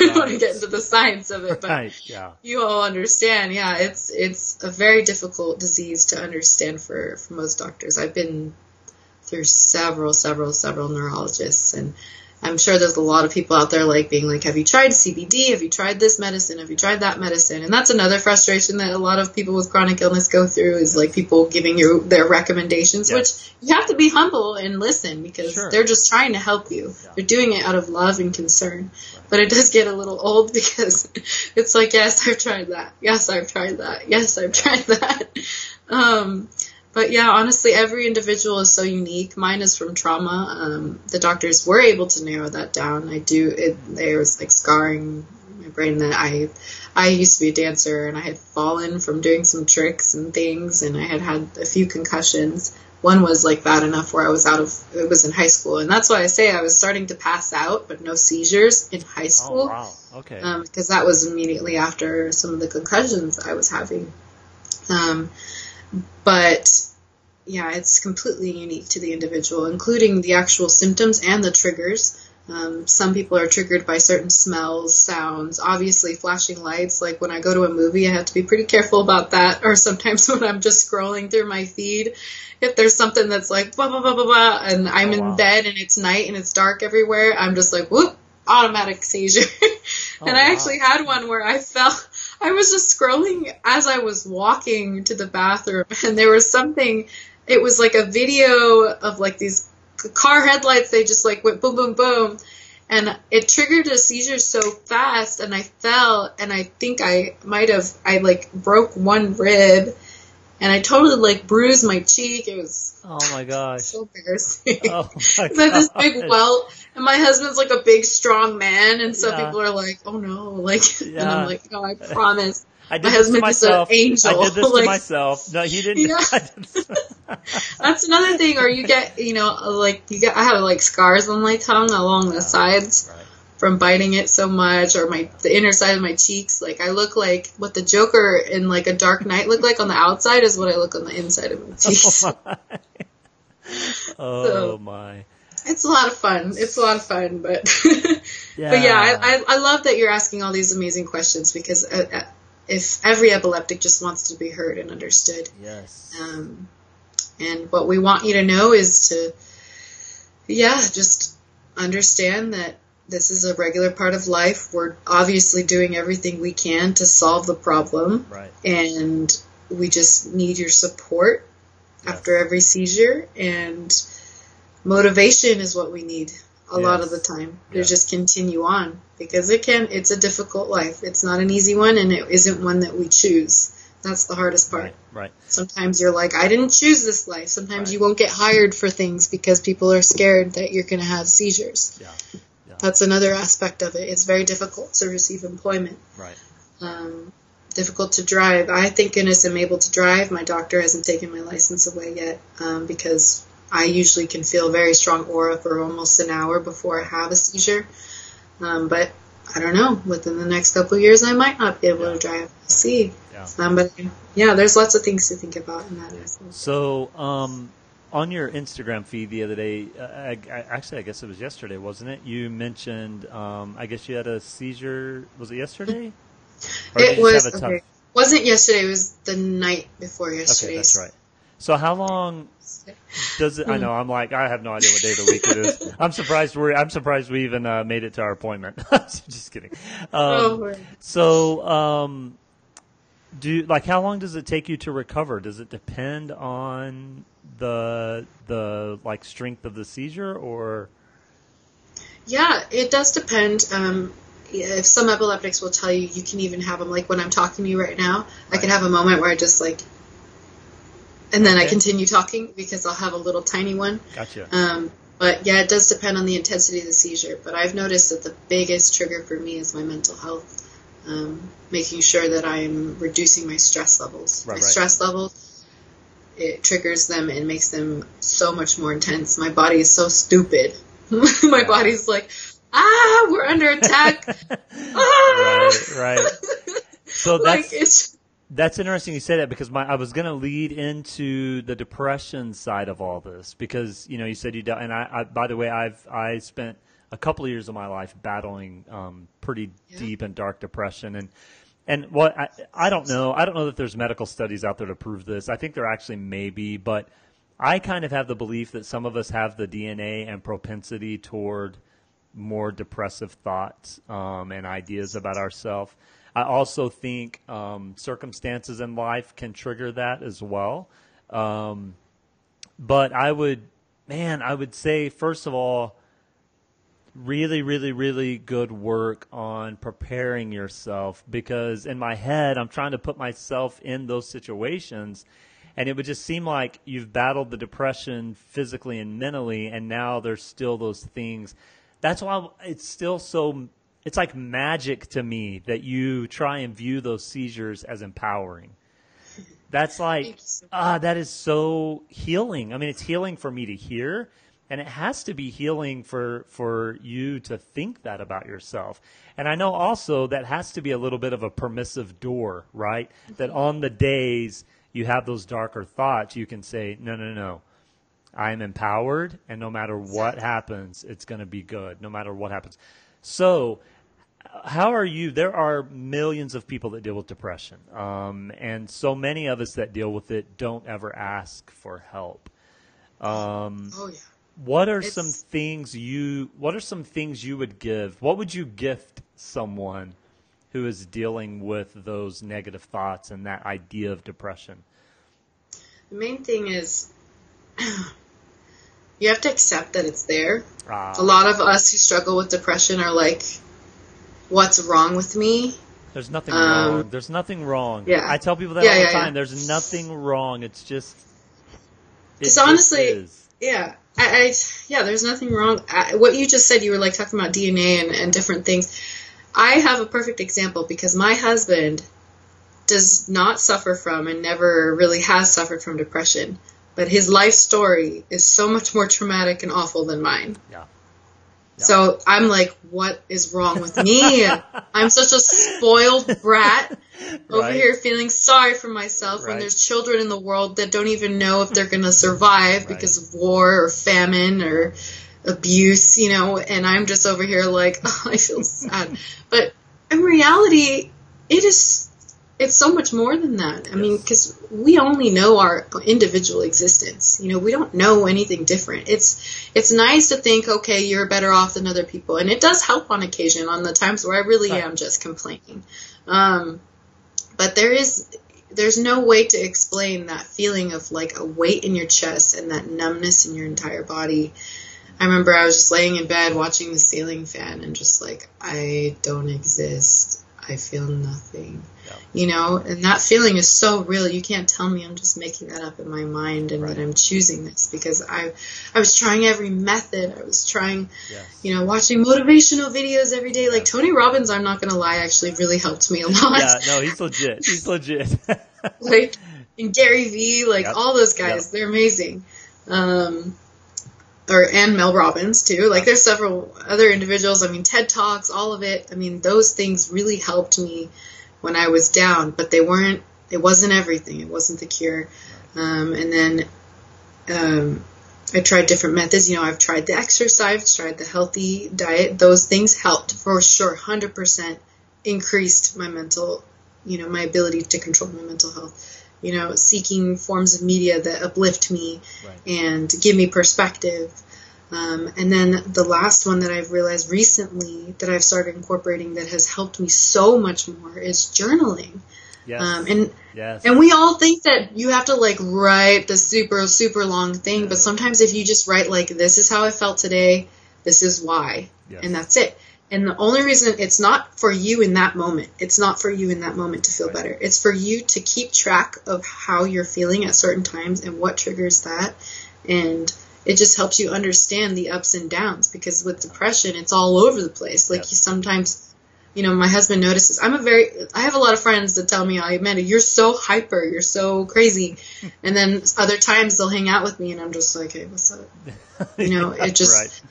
I don't want to get into the science of it, but right, yeah, you all understand. Yeah, it's it's a very difficult disease to understand for for most doctors. I've been through several, several, several neurologists, and I'm sure there's a lot of people out there like being like, "Have you tried CBD? Have you tried this medicine? Have you tried that medicine?" And that's another frustration that a lot of people with chronic illness go through is like people giving you their recommendations, which you have to be humble and listen because Sure. they're just trying to help you. Yeah. They're doing it out of love and concern. But it does get a little old because it's like, yes, I've tried that. Yes, I've tried that. Yes, I've tried that. Um, but yeah, honestly, every individual is so unique. Mine is from trauma. Um, the doctors were able to narrow that down. I do. It, there was like scarring my brain that I, I used to be a dancer and I had fallen from doing some tricks and things, and I had had a few concussions. One was like bad enough where I was out of. It was in high school, and that's why I say I was starting to pass out, but no seizures in high oh school wow, okay, um, because that was immediately after some of the concussions I was having. Um, but yeah, it's completely unique to the individual, including the actual symptoms and the triggers. Um, some people are triggered by certain smells, sounds, obviously flashing lights. Like when I go to a movie, I have to be pretty careful about that. Or sometimes when I'm just scrolling through my feed, if there's something that's like blah blah blah blah blah, and I'm Oh, in wow. bed and it's night and it's dark everywhere, I'm just like whoop, automatic seizure. Oh, and I wow. actually had one where I fell. I was just scrolling as I was walking to the bathroom, and there was something. It was like a video of like these car headlights. They just like went boom, boom, boom, and it triggered a seizure so fast, and I fell, and I think I might have I like broke one rib, and I totally like bruised my cheek. It was oh my gosh, so embarrassing. oh my It's like this big welt, and my husband's like a big, strong man, and so Yeah. people are like, "Oh no!" Like, and I'm like, "No, I promise." I did my this to husband is an myself. angel. I did this to myself. No, he didn't. Yeah. That's another thing, or you get, you know, like you get. I have like scars on my tongue along the sides Right. From biting it so much, or my the inner side of my cheeks. Like I look like what the Joker in like a Dark Knight looked like on the outside is what I look on the inside of my cheeks. Oh my. Oh So- my. it's a lot of fun. It's a lot of fun, but Yeah. but yeah, I, I, I love that you're asking all these amazing questions because uh, uh, if every epileptic just wants to be heard and understood, yes. um, and what we want you to know is to, yeah, just understand that this is a regular part of life. We're obviously doing everything we can to solve the problem, right. and we just need your support Yes. after every seizure and motivation is what we need a lot of the time to Yes. just continue on because it can it's a difficult life it's not an easy one and it isn't one that we choose that's the hardest part Right. Right. sometimes you're like i didn't choose this life sometimes Right. you won't get hired for things because people are scared that you're going to have seizures Yeah. Yeah. that's another aspect of it it's very difficult to receive employment Right. um, difficult to drive. I thank goodness I'm able to drive. My doctor hasn't taken my license away yet um, because I usually can feel very strong aura for almost an hour before I have a seizure. Um, but I don't know. Within the next couple of years, I might not be able Yeah. to drive. We'll see. Yeah. Um, but yeah, there's lots of things to think about in that aspect. So, um, on your Instagram feed the other day, uh, I, I, actually, I guess it was yesterday, wasn't it? You mentioned, um, I guess you had a seizure. Was it yesterday? Or It was tough- okay. Wasn't yesterday. It was the night before Okay, yesterday. that's right. So how long does it? I know I'm like I have no idea what day of the week it is. I'm surprised we I'm surprised we even uh, made it to our appointment. Just kidding. Um, Oh, so um, do you, like how long does it take you to recover? Does it depend on the the like strength of the seizure or? Yeah, it does depend. Um, if some epileptics will tell you, you can even have them. Like when I'm talking to you right now, I can have a moment where I just like, and then I continue talking because I'll have a little tiny one. Gotcha. Um, but yeah, it does depend on the intensity of the seizure. But I've noticed that the biggest trigger for me is my mental health, um, making sure that I'm reducing my stress levels. Right, my right. stress levels, it triggers them and makes them so much more intense. My body is so stupid. my body's like, ah, we're under attack. ah! Right, right. So like that's it's That's interesting you say that because my I was going to lead into the depression side of all this because you know you said you and I, I by the way I've I spent a couple of years of my life battling um, pretty Yeah. deep and dark depression and and what I, I don't know I don't know that there's medical studies out there to prove this I think there actually may be but I kind of have the belief that some of us have the DNA and propensity toward more depressive thoughts um, and ideas about ourselves. I also think um, circumstances in life can trigger that as well. Um, but I would, man, I would say, first of all, really, really, really good work on preparing yourself because in my head, I'm trying to put myself in those situations. And it would just seem like you've battled the depression physically and mentally, and now there's still those things. That's why it's still so, it's like magic to me that you try and view those seizures as empowering. That's like, you so ah, that is so healing. I mean, it's healing for me to hear, and it has to be healing for for you to think that about yourself. And I know also that has to be a little bit of a permissive door, right? That on the days you have those darker thoughts, you can say, no, no, no. I am empowered, and no matter what happens, it's going to be good, no matter what happens. So, how are you? There are millions of people that deal with depression, um, and so many of us that deal with it don't ever ask for help. Um, oh yeah. What are some things you? What are some things you would give? What would you gift someone who is dealing with those negative thoughts and that idea of depression? The main thing is you have to accept that it's there. Ah, A lot of us who struggle with depression are like, "What's wrong with me?" There's nothing Um, wrong. There's nothing wrong. yeah. I tell people that Yeah, all the yeah, yeah. time. There's nothing wrong. It's just. It's honestly- is. Yeah, I, I yeah, there's nothing wrong. I, what you just said, you were like talking about DNA and, and different things. I have a perfect example because my husband does not suffer from and never really has suffered from depression, but his life story is so much more traumatic and awful than mine. Yeah. So I'm like, what is wrong with me? I'm such a spoiled brat over Right. here feeling sorry for myself when there's children in the world that don't even know if they're going to survive because of war or famine or abuse, you know, and I'm just over here like, oh, I feel sad. But in reality, it is it's so much more than that. I mean, because we only know our individual existence. You know, we don't know anything different. It's it's nice to think, okay, you're better off than other people, and it does help on occasion on the times where I really Right. am just complaining. Um, but there is there's no way to explain that feeling of like a weight in your chest and that numbness in your entire body. I remember I was just laying in bed watching the ceiling fan and just like I don't exist. I feel nothing. Yeah. You know, and that feeling is so real. You can't tell me I'm just making that up in my mind and Right. that I'm choosing this because I I was trying every method. I was trying Yes. you know, watching motivational videos every day. Like Tony Robbins, I'm not gonna lie, actually really helped me a lot. Yeah, no, he's legit. He's legit. like and Gary Vee, like Yep. all those guys, they're amazing. Um, or and Mel Robbins too. Like there's several other individuals. I mean, TED Talks, all of it. I mean, those things really helped me when I was down, but they weren't. It wasn't everything. It wasn't the cure. Um, and then um, I tried different methods. You know, I've tried the exercise, tried the healthy diet. Those things helped for sure. Hundred percent increased my mental, you know, my ability to control my mental health. you know, seeking forms of media that uplift me Right. and give me perspective. Um, and then the last one that I've realized recently that I've started incorporating that has helped me so much more is journaling. Yes. Um, and yes. and we all think that you have to like write the super super long thing, but sometimes if you just write like this is how I felt today, this is why, Yes. and that's it. And the only reason it's not for you in that moment. It's not for you in that moment to feel Right. better. It's for you to keep track of how you're feeling at certain times and what triggers that. And it just helps you understand the ups and downs because with depression, it's all over the place. Like you sometimes you know, my husband notices I'm a very, I have a lot of friends that tell me, oh, Amanda, you're so hyper, you're so crazy. And then other times they'll hang out with me and I'm just like, hey, what's up? You know, it just, right.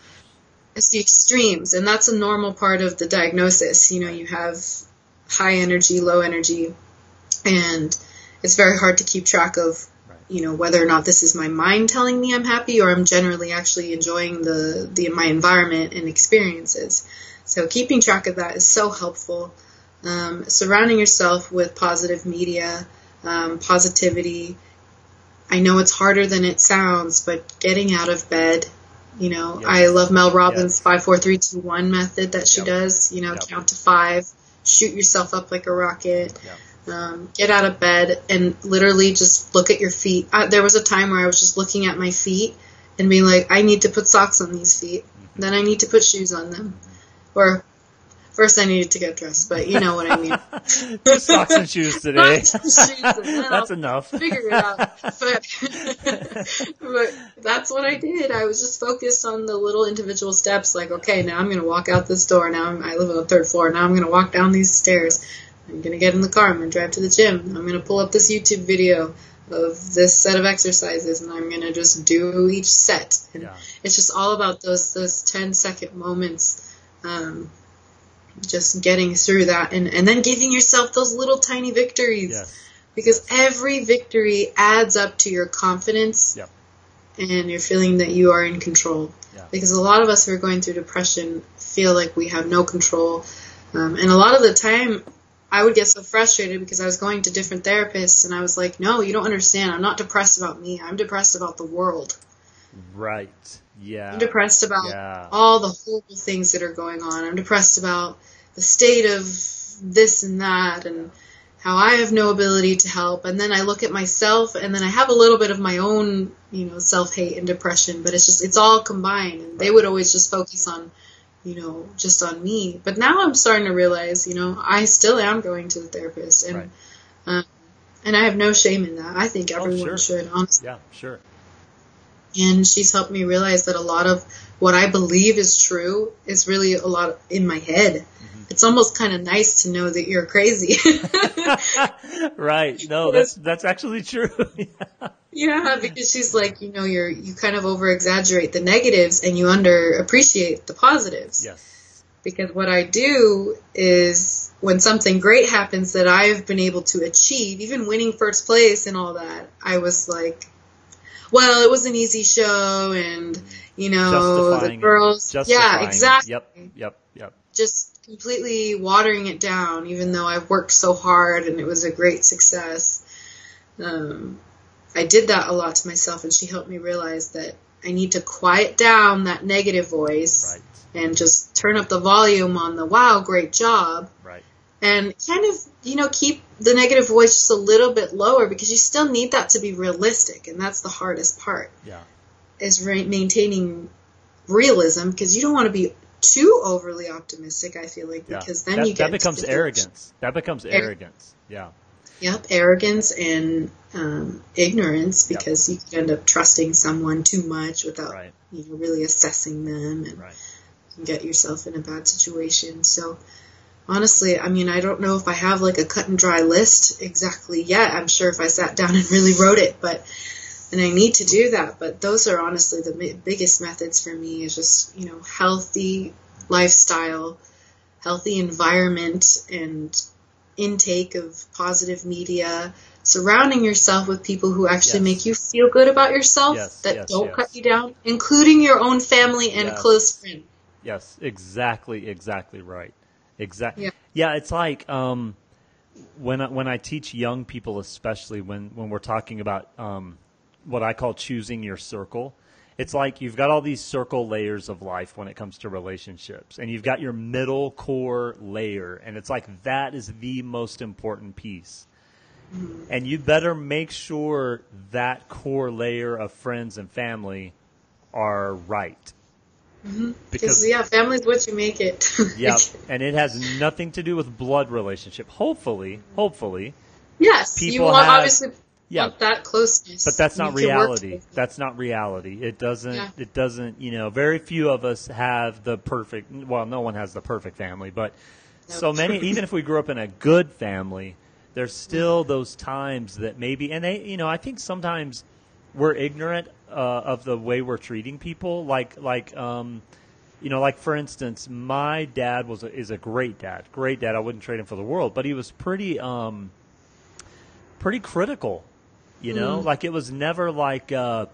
it's the extremes. And that's a normal part of the diagnosis. You know, you have high energy, low energy, and it's very hard to keep track of. You know, whether or not this is my mind telling me I'm happy or I'm generally actually enjoying the, the my environment and experiences. So keeping track of that is so helpful. Um, surrounding yourself with positive media, um, positivity. I know it's harder than it sounds, but getting out of bed. You know, Yes. I love Mel Robbins' Yes. five, four, three, two, one method that she Yep. does. You know, Yep. count to five, shoot yourself up like a rocket. Um, get out of bed and literally just look at your feet. I, there was a time where I was just looking at my feet and being like, I need to put socks on these feet. Then I need to put shoes on them. Or first I needed to get dressed, but you know what I mean. Just socks and shoes today. Shoes, That's I'll enough. figure it out. But, but that's what I did. I was just focused on the little individual steps. Like, okay, now I'm going to walk out this door. Now I'm, I live on the third floor. Now I'm going to walk down these stairs. I'm going to get in the car. I'm going to drive to the gym. I'm going to pull up this YouTube video of this set of exercises, and I'm going to just do each set. And Yeah. it's just all about those those 10 second moments. Um, just getting through that and, and then giving yourself those little tiny victories Yes. because every victory adds up to your confidence Yep. and your feeling that you are in control. Yeah. Because a lot of us who are going through depression feel like we have no control. Um, and a lot of the time, I would get so frustrated because I was going to different therapists and I was like, no, you don't understand. I'm not depressed about me. I'm depressed about the world. Right. Yeah. I'm depressed about Yeah. all the horrible things that are going on. I'm depressed about the state of this and that and how I have no ability to help. And then I look at myself and then I have a little bit of my own, you know, self-hate and depression, but it's just, it's all combined. And they would always just focus on, you know, just on me. But now I'm starting to realize, you know, I still am going to the therapist and, Right. um, and I have no shame in that. I think Oh, everyone sure. should, honestly Yeah. Sure. and she's helped me realize that a lot of what I believe is true is really a lot in my head. Mm-hmm. It's almost kind of nice to know that you're crazy. right. No, that's that's actually true. yeah, because she's like, you know, you're you kind of over exaggerate the negatives and you under appreciate the positives. yes. Because what I do is when something great happens that I've been able to achieve, even winning first place and all that, I was like, well, it was an easy show and you know the Justifying it. girls yeah exactly Yep. Yep. Yep. just completely watering it down even though I've worked so hard and it was a great success um, I did that a lot to myself and she helped me realize that I need to quiet down that negative voice Right. and just turn up the volume on the wow great job Right. and kind of you know keep the negative voice just a little bit lower because you still need that to be realistic and that's the hardest part Yeah. is re- maintaining realism because you don't want to be too overly optimistic i feel like Yeah. because then that, you get that becomes arrogance. That becomes arrogance. Yeah. yep arrogance and um, ignorance Yep. because you could end up trusting someone too much without Right. you know really assessing them and Right. get yourself in a bad situation. So honestly, I mean, I don't know if I have like a cut and dry list exactly yet. I'm sure if I sat down and really wrote it, but and I need to do that. But those are honestly the biggest methods for me is just you know healthy lifestyle, healthy environment, and intake of positive media. Surrounding yourself with people who actually Yes. make you feel good about yourself, Yes, that yes, don't cut you down, including your own family and close friends. Yes, exactly, exactly right. Exactly. Yeah. Yeah. it's like um, when I, when I teach young people, especially when when we're talking about um, what I call choosing your circle, it's like you've got all these circle layers of life when it comes to relationships, and you've got your middle core layer, and it's like that is the most important piece. And you better make sure that core layer of friends and family are right. Mm-hmm. Because yeah, family's what you make it. yep, and it has nothing to do with blood relationship. Hopefully, hopefully. Yes, you want have, obviously yeah. that closeness. But that's not reality. That's not reality. It doesn't. Yeah. It doesn't. You know, very few of us have the perfect. Well, no one has the perfect family, but so many. even if we grew up in a good family, there's still those times that maybe, and they, you know, I think sometimes we're ignorant uh, of the way we're treating people. Like, like, um, you know, like for instance, my dad was a, is a great dad, great dad. I wouldn't trade him for the world, but he was pretty, um, pretty critical. You know, mm. like it was never like, uh,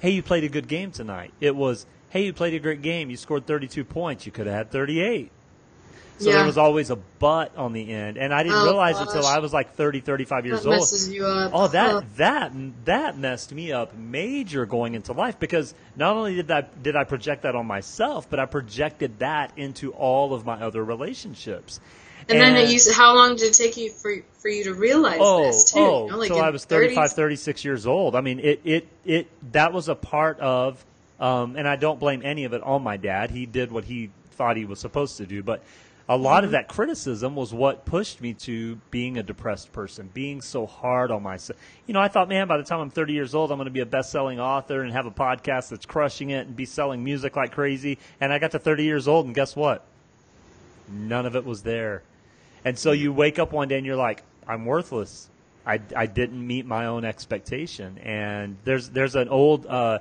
"Hey, you played a good game tonight." It was, "Hey, you played a great game. You scored 32 points. You could have had 38." So yeah. there was always a but on the end, and I didn't oh, realize gosh. until I was like 30, 35 years that old. Messes you up. Oh, that oh. that that messed me up major going into life because not only did I did I project that on myself, but I projected that into all of my other relationships. And, and then you, how long did it take you for for you to realize oh, this too? Oh, you know, like I was 35, 36 years old. I mean, it it it that was a part of, um, and I don't blame any of it on my dad. He did what he thought he was supposed to do, but a lot mm-hmm. of that criticism was what pushed me to being a depressed person, being so hard on myself. You know, I thought, man, by the time I'm 30 years old, I'm going to be a best-selling author and have a podcast that's crushing it and be selling music like crazy. And I got to 30 years old, and guess what? None of it was there. And so you wake up one day and you're like, I'm worthless. I, I didn't meet my own expectation. And there's there's an old uh,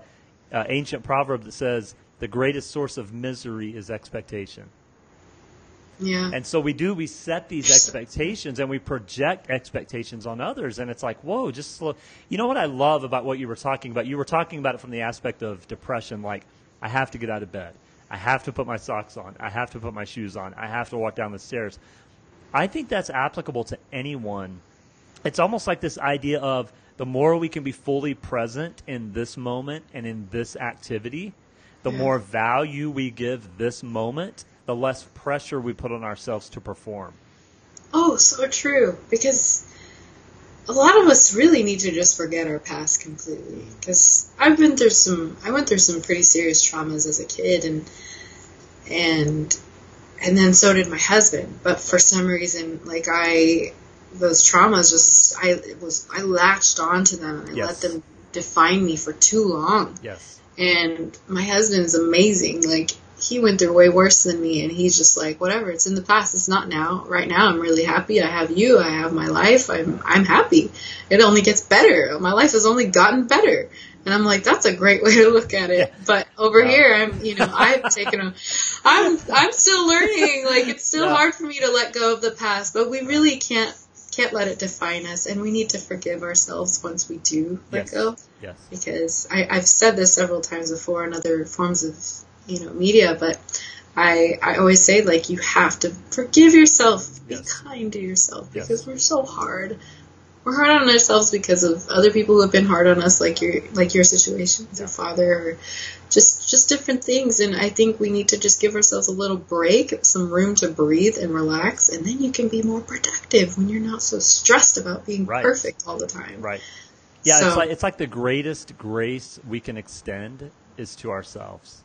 uh, ancient proverb that says the greatest source of misery is expectation. Yeah. And so we do, we set these expectations and we project expectations on others. And it's like, whoa, just slow. You know what I love about what you were talking about? You were talking about it from the aspect of depression, like, I have to get out of bed. I have to put my socks on. I have to put my shoes on. I have to walk down the stairs. I think that's applicable to anyone. It's almost like this idea of the more we can be fully present in this moment and in this activity, the yeah. more value we give this moment the less pressure we put on ourselves to perform. Oh, so true. Because a lot of us really need to just forget our past completely. Because I've been through some, I went through some pretty serious traumas as a kid, and and and then so did my husband. But for some reason, like I, those traumas just, I was, I latched onto them and I yes. let them define me for too long. Yes. And my husband's amazing. Like he went through way worse than me and he's just like whatever it's in the past it's not now right now i'm really happy i have you i have my life i'm i'm happy it only gets better my life has only gotten better and i'm like that's a great way to look at it yeah. but over here i'm you know i've taken a i'm i'm still learning like it's still yeah. hard for me to let go of the past but we really can't can't let it define us and we need to forgive ourselves once we do let yes. go yes because I, i've said this several times before in other forms of you know media but I, I always say like you have to forgive yourself yes. be kind to yourself because yes. we're so hard we're hard on ourselves because of other people who have been hard on us like your like your situation with your father or just just different things. And i think we need to just give ourselves a little break some room to breathe and relax. And then you can be more productive when you're not so stressed about being right. perfect all the time. Right. Yeah so, it's like it's like the greatest grace we can extend is to ourselves.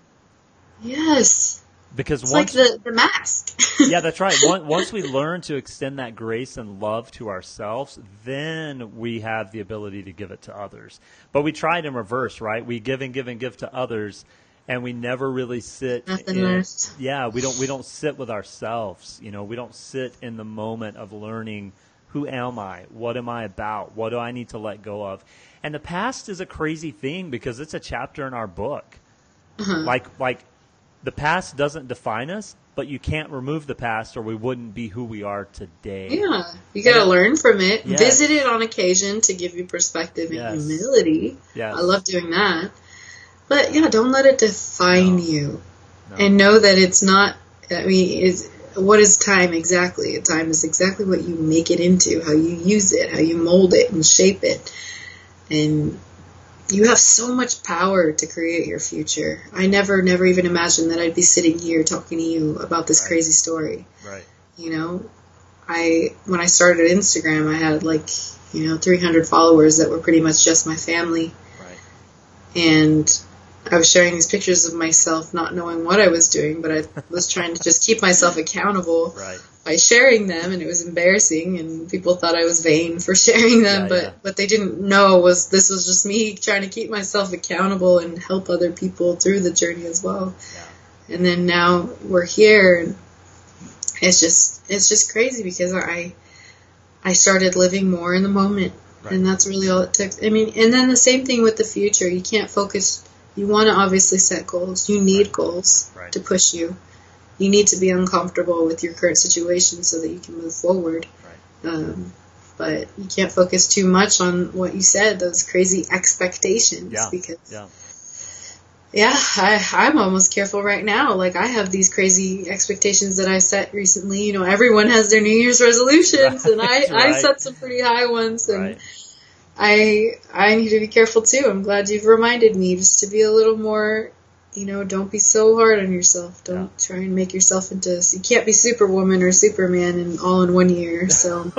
Yes. Because it's once, like the, the mask. yeah, that's right. Once we learn to extend that grace and love to ourselves, then we have the ability to give it to others. But we try it in reverse, right? We give and give and give to others, and we never really sit. Nothing in, Yeah, we don't. We don't sit with ourselves. You know, we don't sit in the moment of learning who am I? What am I about? What do I need to let go of? And the past is a crazy thing because it's a chapter in our book. Uh-huh. Like like the past doesn't define us, but you can't remove the past or we wouldn't be who we are today. Yeah. You got to learn from it. Yes. Visit it on occasion to give you perspective and yes. humility. Yes. I love doing that. But yeah, don't let it define no. you. No. And know that it's not, I mean, it's, what is time exactly? Time is exactly what you make it into, how you use it, how you mold it and shape it. And you have so much power to create your future. I never, never even imagined that I'd be sitting here talking to you about this Right. crazy story. Right. You know, I when I started Instagram, I had like you know 300 followers that were pretty much just my family, Right. and I was sharing these pictures of myself, not knowing what I was doing, but I was trying to just keep myself accountable Right. by sharing them and it was embarrassing and people thought I was vain for sharing them Yeah, but yeah. what they didn't know was this was just me trying to keep myself accountable and help other people through the journey as well Yeah. and then now we're here and it's just it's just crazy because I I started living more in the moment Right. and that's really all it took I mean and then the same thing with the future you can't focus you want to obviously set goals you need Right. goals Right. to push you you need to be uncomfortable with your current situation so that you can move forward Right. um, but you can't focus too much on what you said those crazy expectations Yeah. because Yeah. yeah, I, I'm almost careful right now. Like I have these crazy expectations that I set recently. You know, everyone has their New Year's resolutions, and I, I set some pretty high ones, and. I I need to be careful too. I'm glad you've reminded me just to be a little more. You know, don't be so hard on yourself. Don't try and make yourself into. You can't be Superwoman or Superman in all in one year. So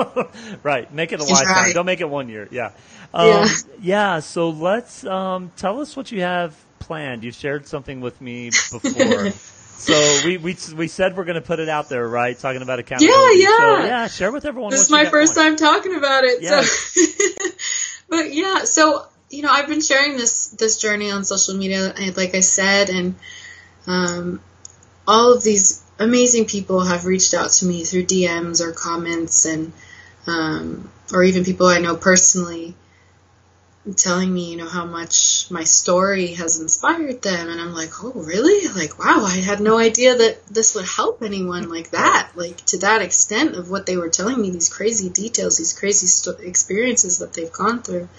right. Make it a lifetime. right. Don't make it one year. Yeah. Um, Yeah. yeah. So let's um, tell us what you have planned. You shared something with me before. so we, we we said we're going to put it out there, right? Talking about accountability. yeah. So, yeah. Share with everyone. this is my first going. time talking about it. Yeah. So, but yeah, so you know, I've been sharing this this journey on social media, like I said, and um, all of these amazing people have reached out to me through DMs or comments, and um, or even people I know personally. Telling me, you know, how much my story has inspired them, and I'm like, oh, really? Like, wow, I had no idea that this would help anyone like that, like to that extent of what they were telling me, these crazy details, these crazy experiences that they've gone through,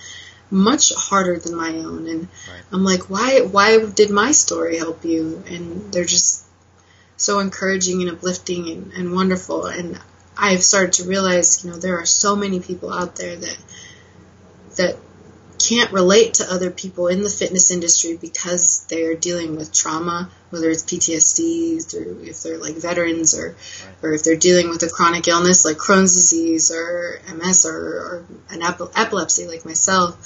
much harder than my own. And Right. I'm like, why, why did my story help you? And they're just so encouraging and uplifting and, and wonderful. And I've started to realize, you know, there are so many people out there that that can't relate to other people in the fitness industry because they're dealing with trauma, whether it's PTSD, or if they're like veterans, or or if they're dealing with a chronic illness like Crohn's disease or MS or, or an epilepsy like myself.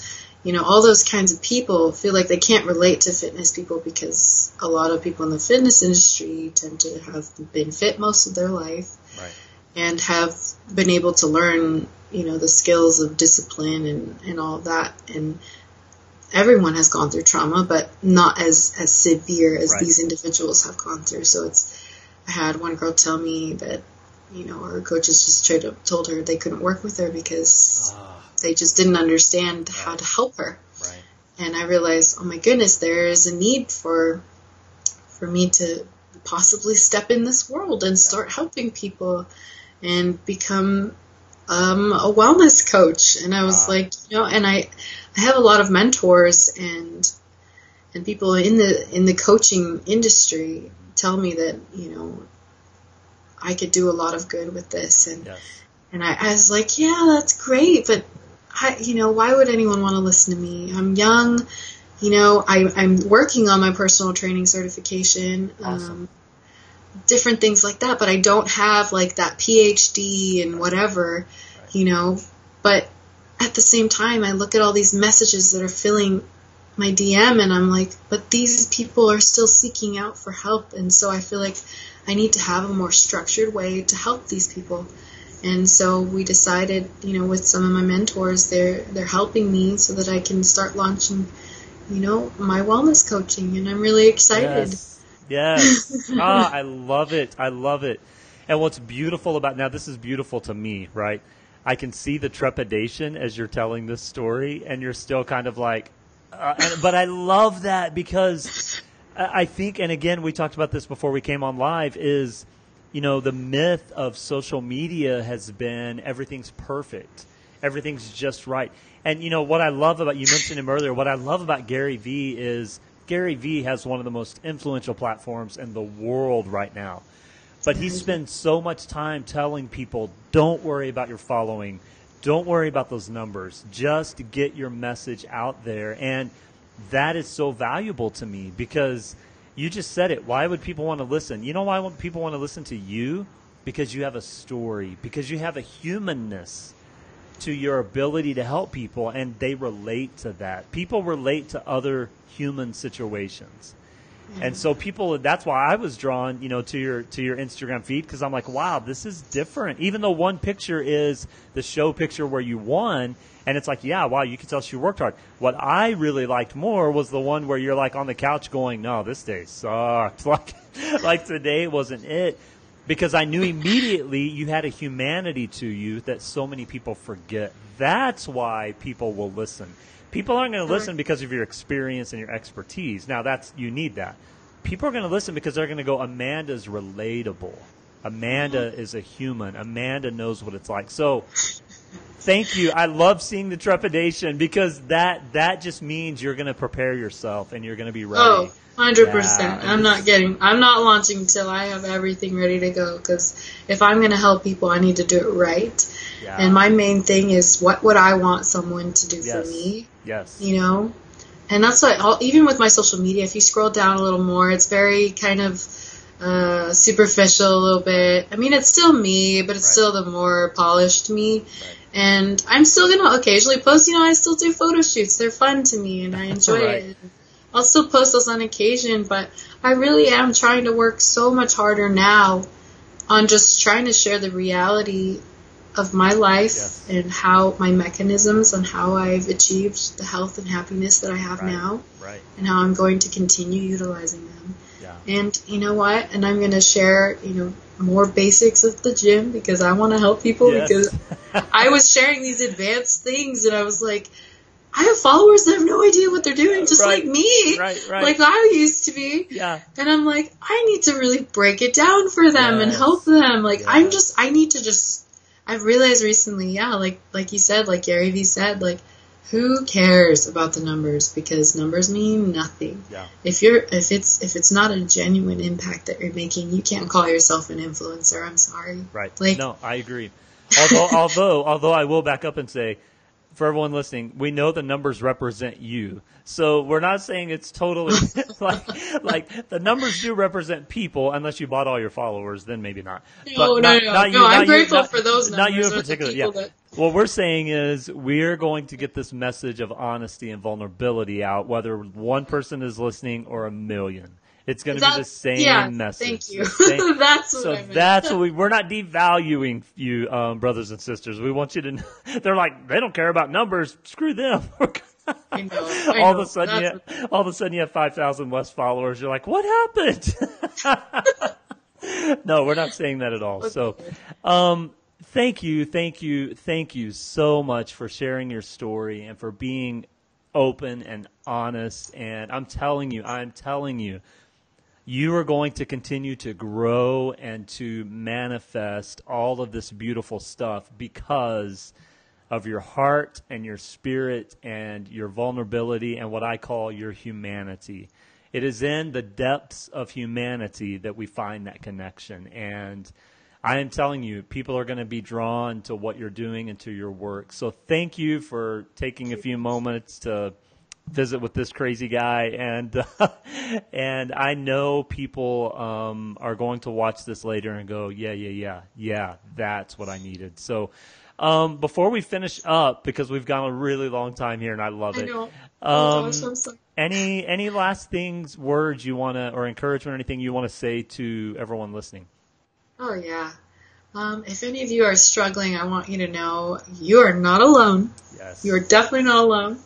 You know, all those kinds of people feel like they can't relate to fitness people because a lot of people in the fitness industry tend to have been fit most of their life Right. and have been able to learn, you know, the skills of discipline and, and all that. And everyone has gone through trauma, but not as, as severe as Right. these individuals have gone through. So it's, I had one girl tell me that, you know, her coaches just straight up told her they couldn't work with her because Ah, they just didn't understand how to help her right. and I realized, oh my goodness, there is a need for for me to possibly step in this world and start helping people and become um, a wellness coach. And I was Ah. like, you know, and I I have a lot of mentors and and people in the in the coaching industry tell me that you know I could do a lot of good with this and Yes. and I, I was like, yeah, that's great, but I, you know, why would anyone want to listen to me? I'm young, you know, I, I'm working on my personal training certification, Awesome. um, different things like that, but I don't have like that PhD and whatever, you know, but at the same time, I look at all these messages that are filling my DM and I'm like, but these people are still seeking out for help. And so I feel like I need to have a more structured way to help these people. And so we decided, you know, with some of my mentors, they're they're helping me so that I can start launching, you know, my wellness coaching, and I'm really excited. Yes. Yes. ah, I love it. I love it. And what's beautiful about now, this is beautiful to me, right? I can see the trepidation as you're telling this story, and you're still kind of like, uh, and, but I love that because I I think, and again, we talked about this before we came on live, is, you know, the myth of social media has been everything's perfect, everything's just right. And, you know, what I love about, you mentioned him earlier, what I love about Gary Vee is Gary Vee has one of the most influential platforms in the world right now. But he spends so much time telling people, don't worry about your following. Don't worry about those numbers. Just get your message out there. And that is so valuable to me because you just said it. Why would people want to listen? You know why people want to listen to you? Because you have a story, because you have a humanness to your ability to help people, and they relate to that. People relate to other human situations. And mm-hmm. so people that's why I was drawn, you know, to your to your Instagram feed because I'm like, wow, this is different. Even though one picture is the show picture where you won, and it's like, yeah, wow, you can tell she worked hard. What I really liked more was the one where you're like on the couch going, no, this day sucked. Like, like today wasn't it. Because I knew immediately you had a humanity to you that so many people forget. That's why people will listen. People aren't going to listen because of your experience and your expertise. Now, that's you need that. People are going to listen because they're going to go, Amanda's relatable. Amanda mm-hmm. is a human. Amanda knows what it's like. So, thank you. I love seeing the trepidation because that that just means you're going to prepare yourself and you're going to be ready. Oh, 100%. I'm not getting I'm not launching until I have everything ready to go cuz if I'm going to help people, I need to do it right. Yeah. And my main thing is what would I want someone to do yes. for me? Yes. You know? And that's what even with my social media, if you scroll down a little more, it's very kind of uh, superficial a little bit. I mean, it's still me, but it's right. still the more polished me. Right. And I'm still gonna occasionally post. You know, I still do photo shoots. They're fun to me, and I enjoy right. it. I'll still post those on occasion, but I really am trying to work so much harder now on just trying to share the reality of my life yes. and how my mechanisms and how I've achieved the health and happiness that I have right. now, right. and how I'm going to continue utilizing them. Yeah. And you know what? And I'm going to share, you know, more basics of the gym because I want to help people yes. because I was sharing these advanced things and I was like, I have followers that have no idea what they're doing, just right. like me. Right, right. Like I used to be. Yeah. And I'm like, I need to really break it down for them yes. and help them. Like yes. I'm just, I need to just. I've realized recently, yeah, like like you said, like Gary Vee said, like who cares about the numbers because numbers mean nothing. Yeah. If you're if it's if it's not a genuine impact that you're making, you can't call yourself an influencer. I'm sorry. Right. Like no, I agree. Although although although I will back up and say for everyone listening, we know the numbers represent you. So we're not saying it's totally like like the numbers do represent people, unless you bought all your followers, then maybe not. No, but no, not, no, not no. You, I'm grateful you, for those numbers. Not you in particular. Yeah. That... What we're saying is we're going to get this message of honesty and vulnerability out, whether one person is listening or a million. It's going to be the same yeah, message. Thank you. that's what so I meant. that's what we. We're not devaluing you, um, brothers and sisters. We want you to. They're like they don't care about numbers. Screw them. I know, I all know. of a sudden, you, what... all of a sudden, you have five thousand less followers. You're like, what happened? no, we're not saying that at all. Okay. So, um, thank you, thank you, thank you so much for sharing your story and for being open and honest. And I'm telling you, I'm telling you, you are going to continue to grow and to manifest all of this beautiful stuff because of your heart and your spirit and your vulnerability and what I call your humanity. It is in the depths of humanity that we find that connection. And I am telling you, people are going to be drawn to what you're doing and to your work. So thank you for taking a few moments to visit with this crazy guy, and uh, and I know people um, are going to watch this later and go, yeah, yeah, yeah, yeah, that's what I needed. So. Um, before we finish up, because we've gone a really long time here, and I love it. I know. Um, oh I'm sorry. Any any last things, words you want to, or encouragement, or anything you want to say to everyone listening? Oh yeah. Um, if any of you are struggling, I want you to know you are not alone. Yes. You are definitely not alone.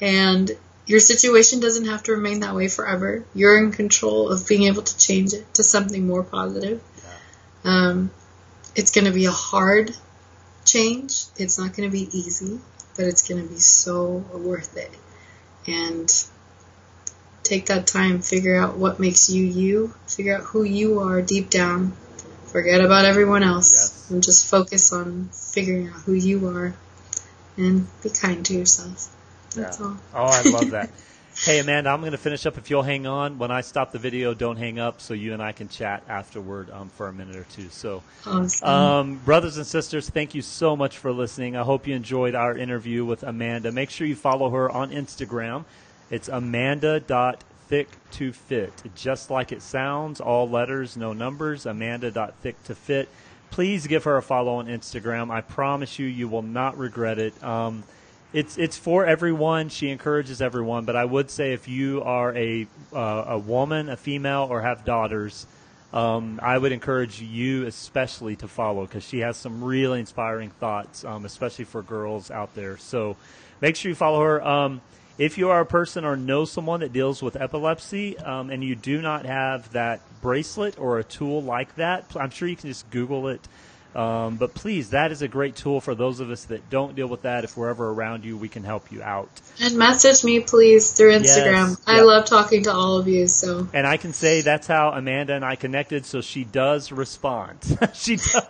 And your situation doesn't have to remain that way forever. You're in control of being able to change it to something more positive. Um, it's going to be a hard change. It's not going to be easy, but it's going to be so worth it. And take that time, figure out what makes you you, figure out who you are deep down. Forget about everyone else yes. and just focus on figuring out who you are and be kind to yourself. That's yeah. all. Oh, I love that. Hey, Amanda, I'm going to finish up if you'll hang on. When I stop the video, don't hang up so you and I can chat afterward um, for a minute or two. So, Awesome. um, brothers and sisters, thank you so much for listening. I hope you enjoyed our interview with Amanda. Make sure you follow her on Instagram. It's amanda.thicktofit. Just like it sounds, all letters, no numbers, amanda.thicktofit. Please give her a follow on Instagram. I promise you, you will not regret it. Um, it's it's for everyone. She encourages everyone, but I would say if you are a uh, a woman, a female, or have daughters, um, I would encourage you especially to follow because she has some really inspiring thoughts, um, especially for girls out there. So make sure you follow her. Um, if you are a person or know someone that deals with epilepsy um, and you do not have that bracelet or a tool like that, I'm sure you can just Google it. Um, but please, that is a great tool for those of us that don't deal with that. If we're ever around you, we can help you out. and message me, please, through Instagram. Yes. I Yeah. love talking to all of you. So And I can say that's how Amanda and I connected. So she does respond. she, do-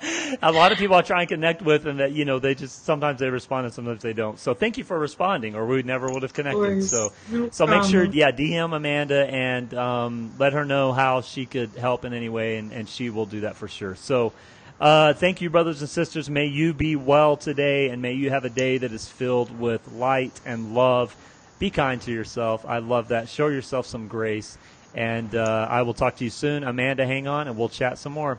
a lot of people I try and connect with, and that you know they just sometimes they respond and sometimes they don't. So thank you for responding, or we never would have connected. So, No so make sure, yeah, DM Amanda and um, let her know how she could help in any way, and, and she will do that for sure. So. Uh, thank you, brothers and sisters. May you be well today, and may you have a day that is filled with light and love. Be kind to yourself. I love that. Show yourself some grace. And uh, I will talk to you soon. Amanda, hang on, and we'll chat some more.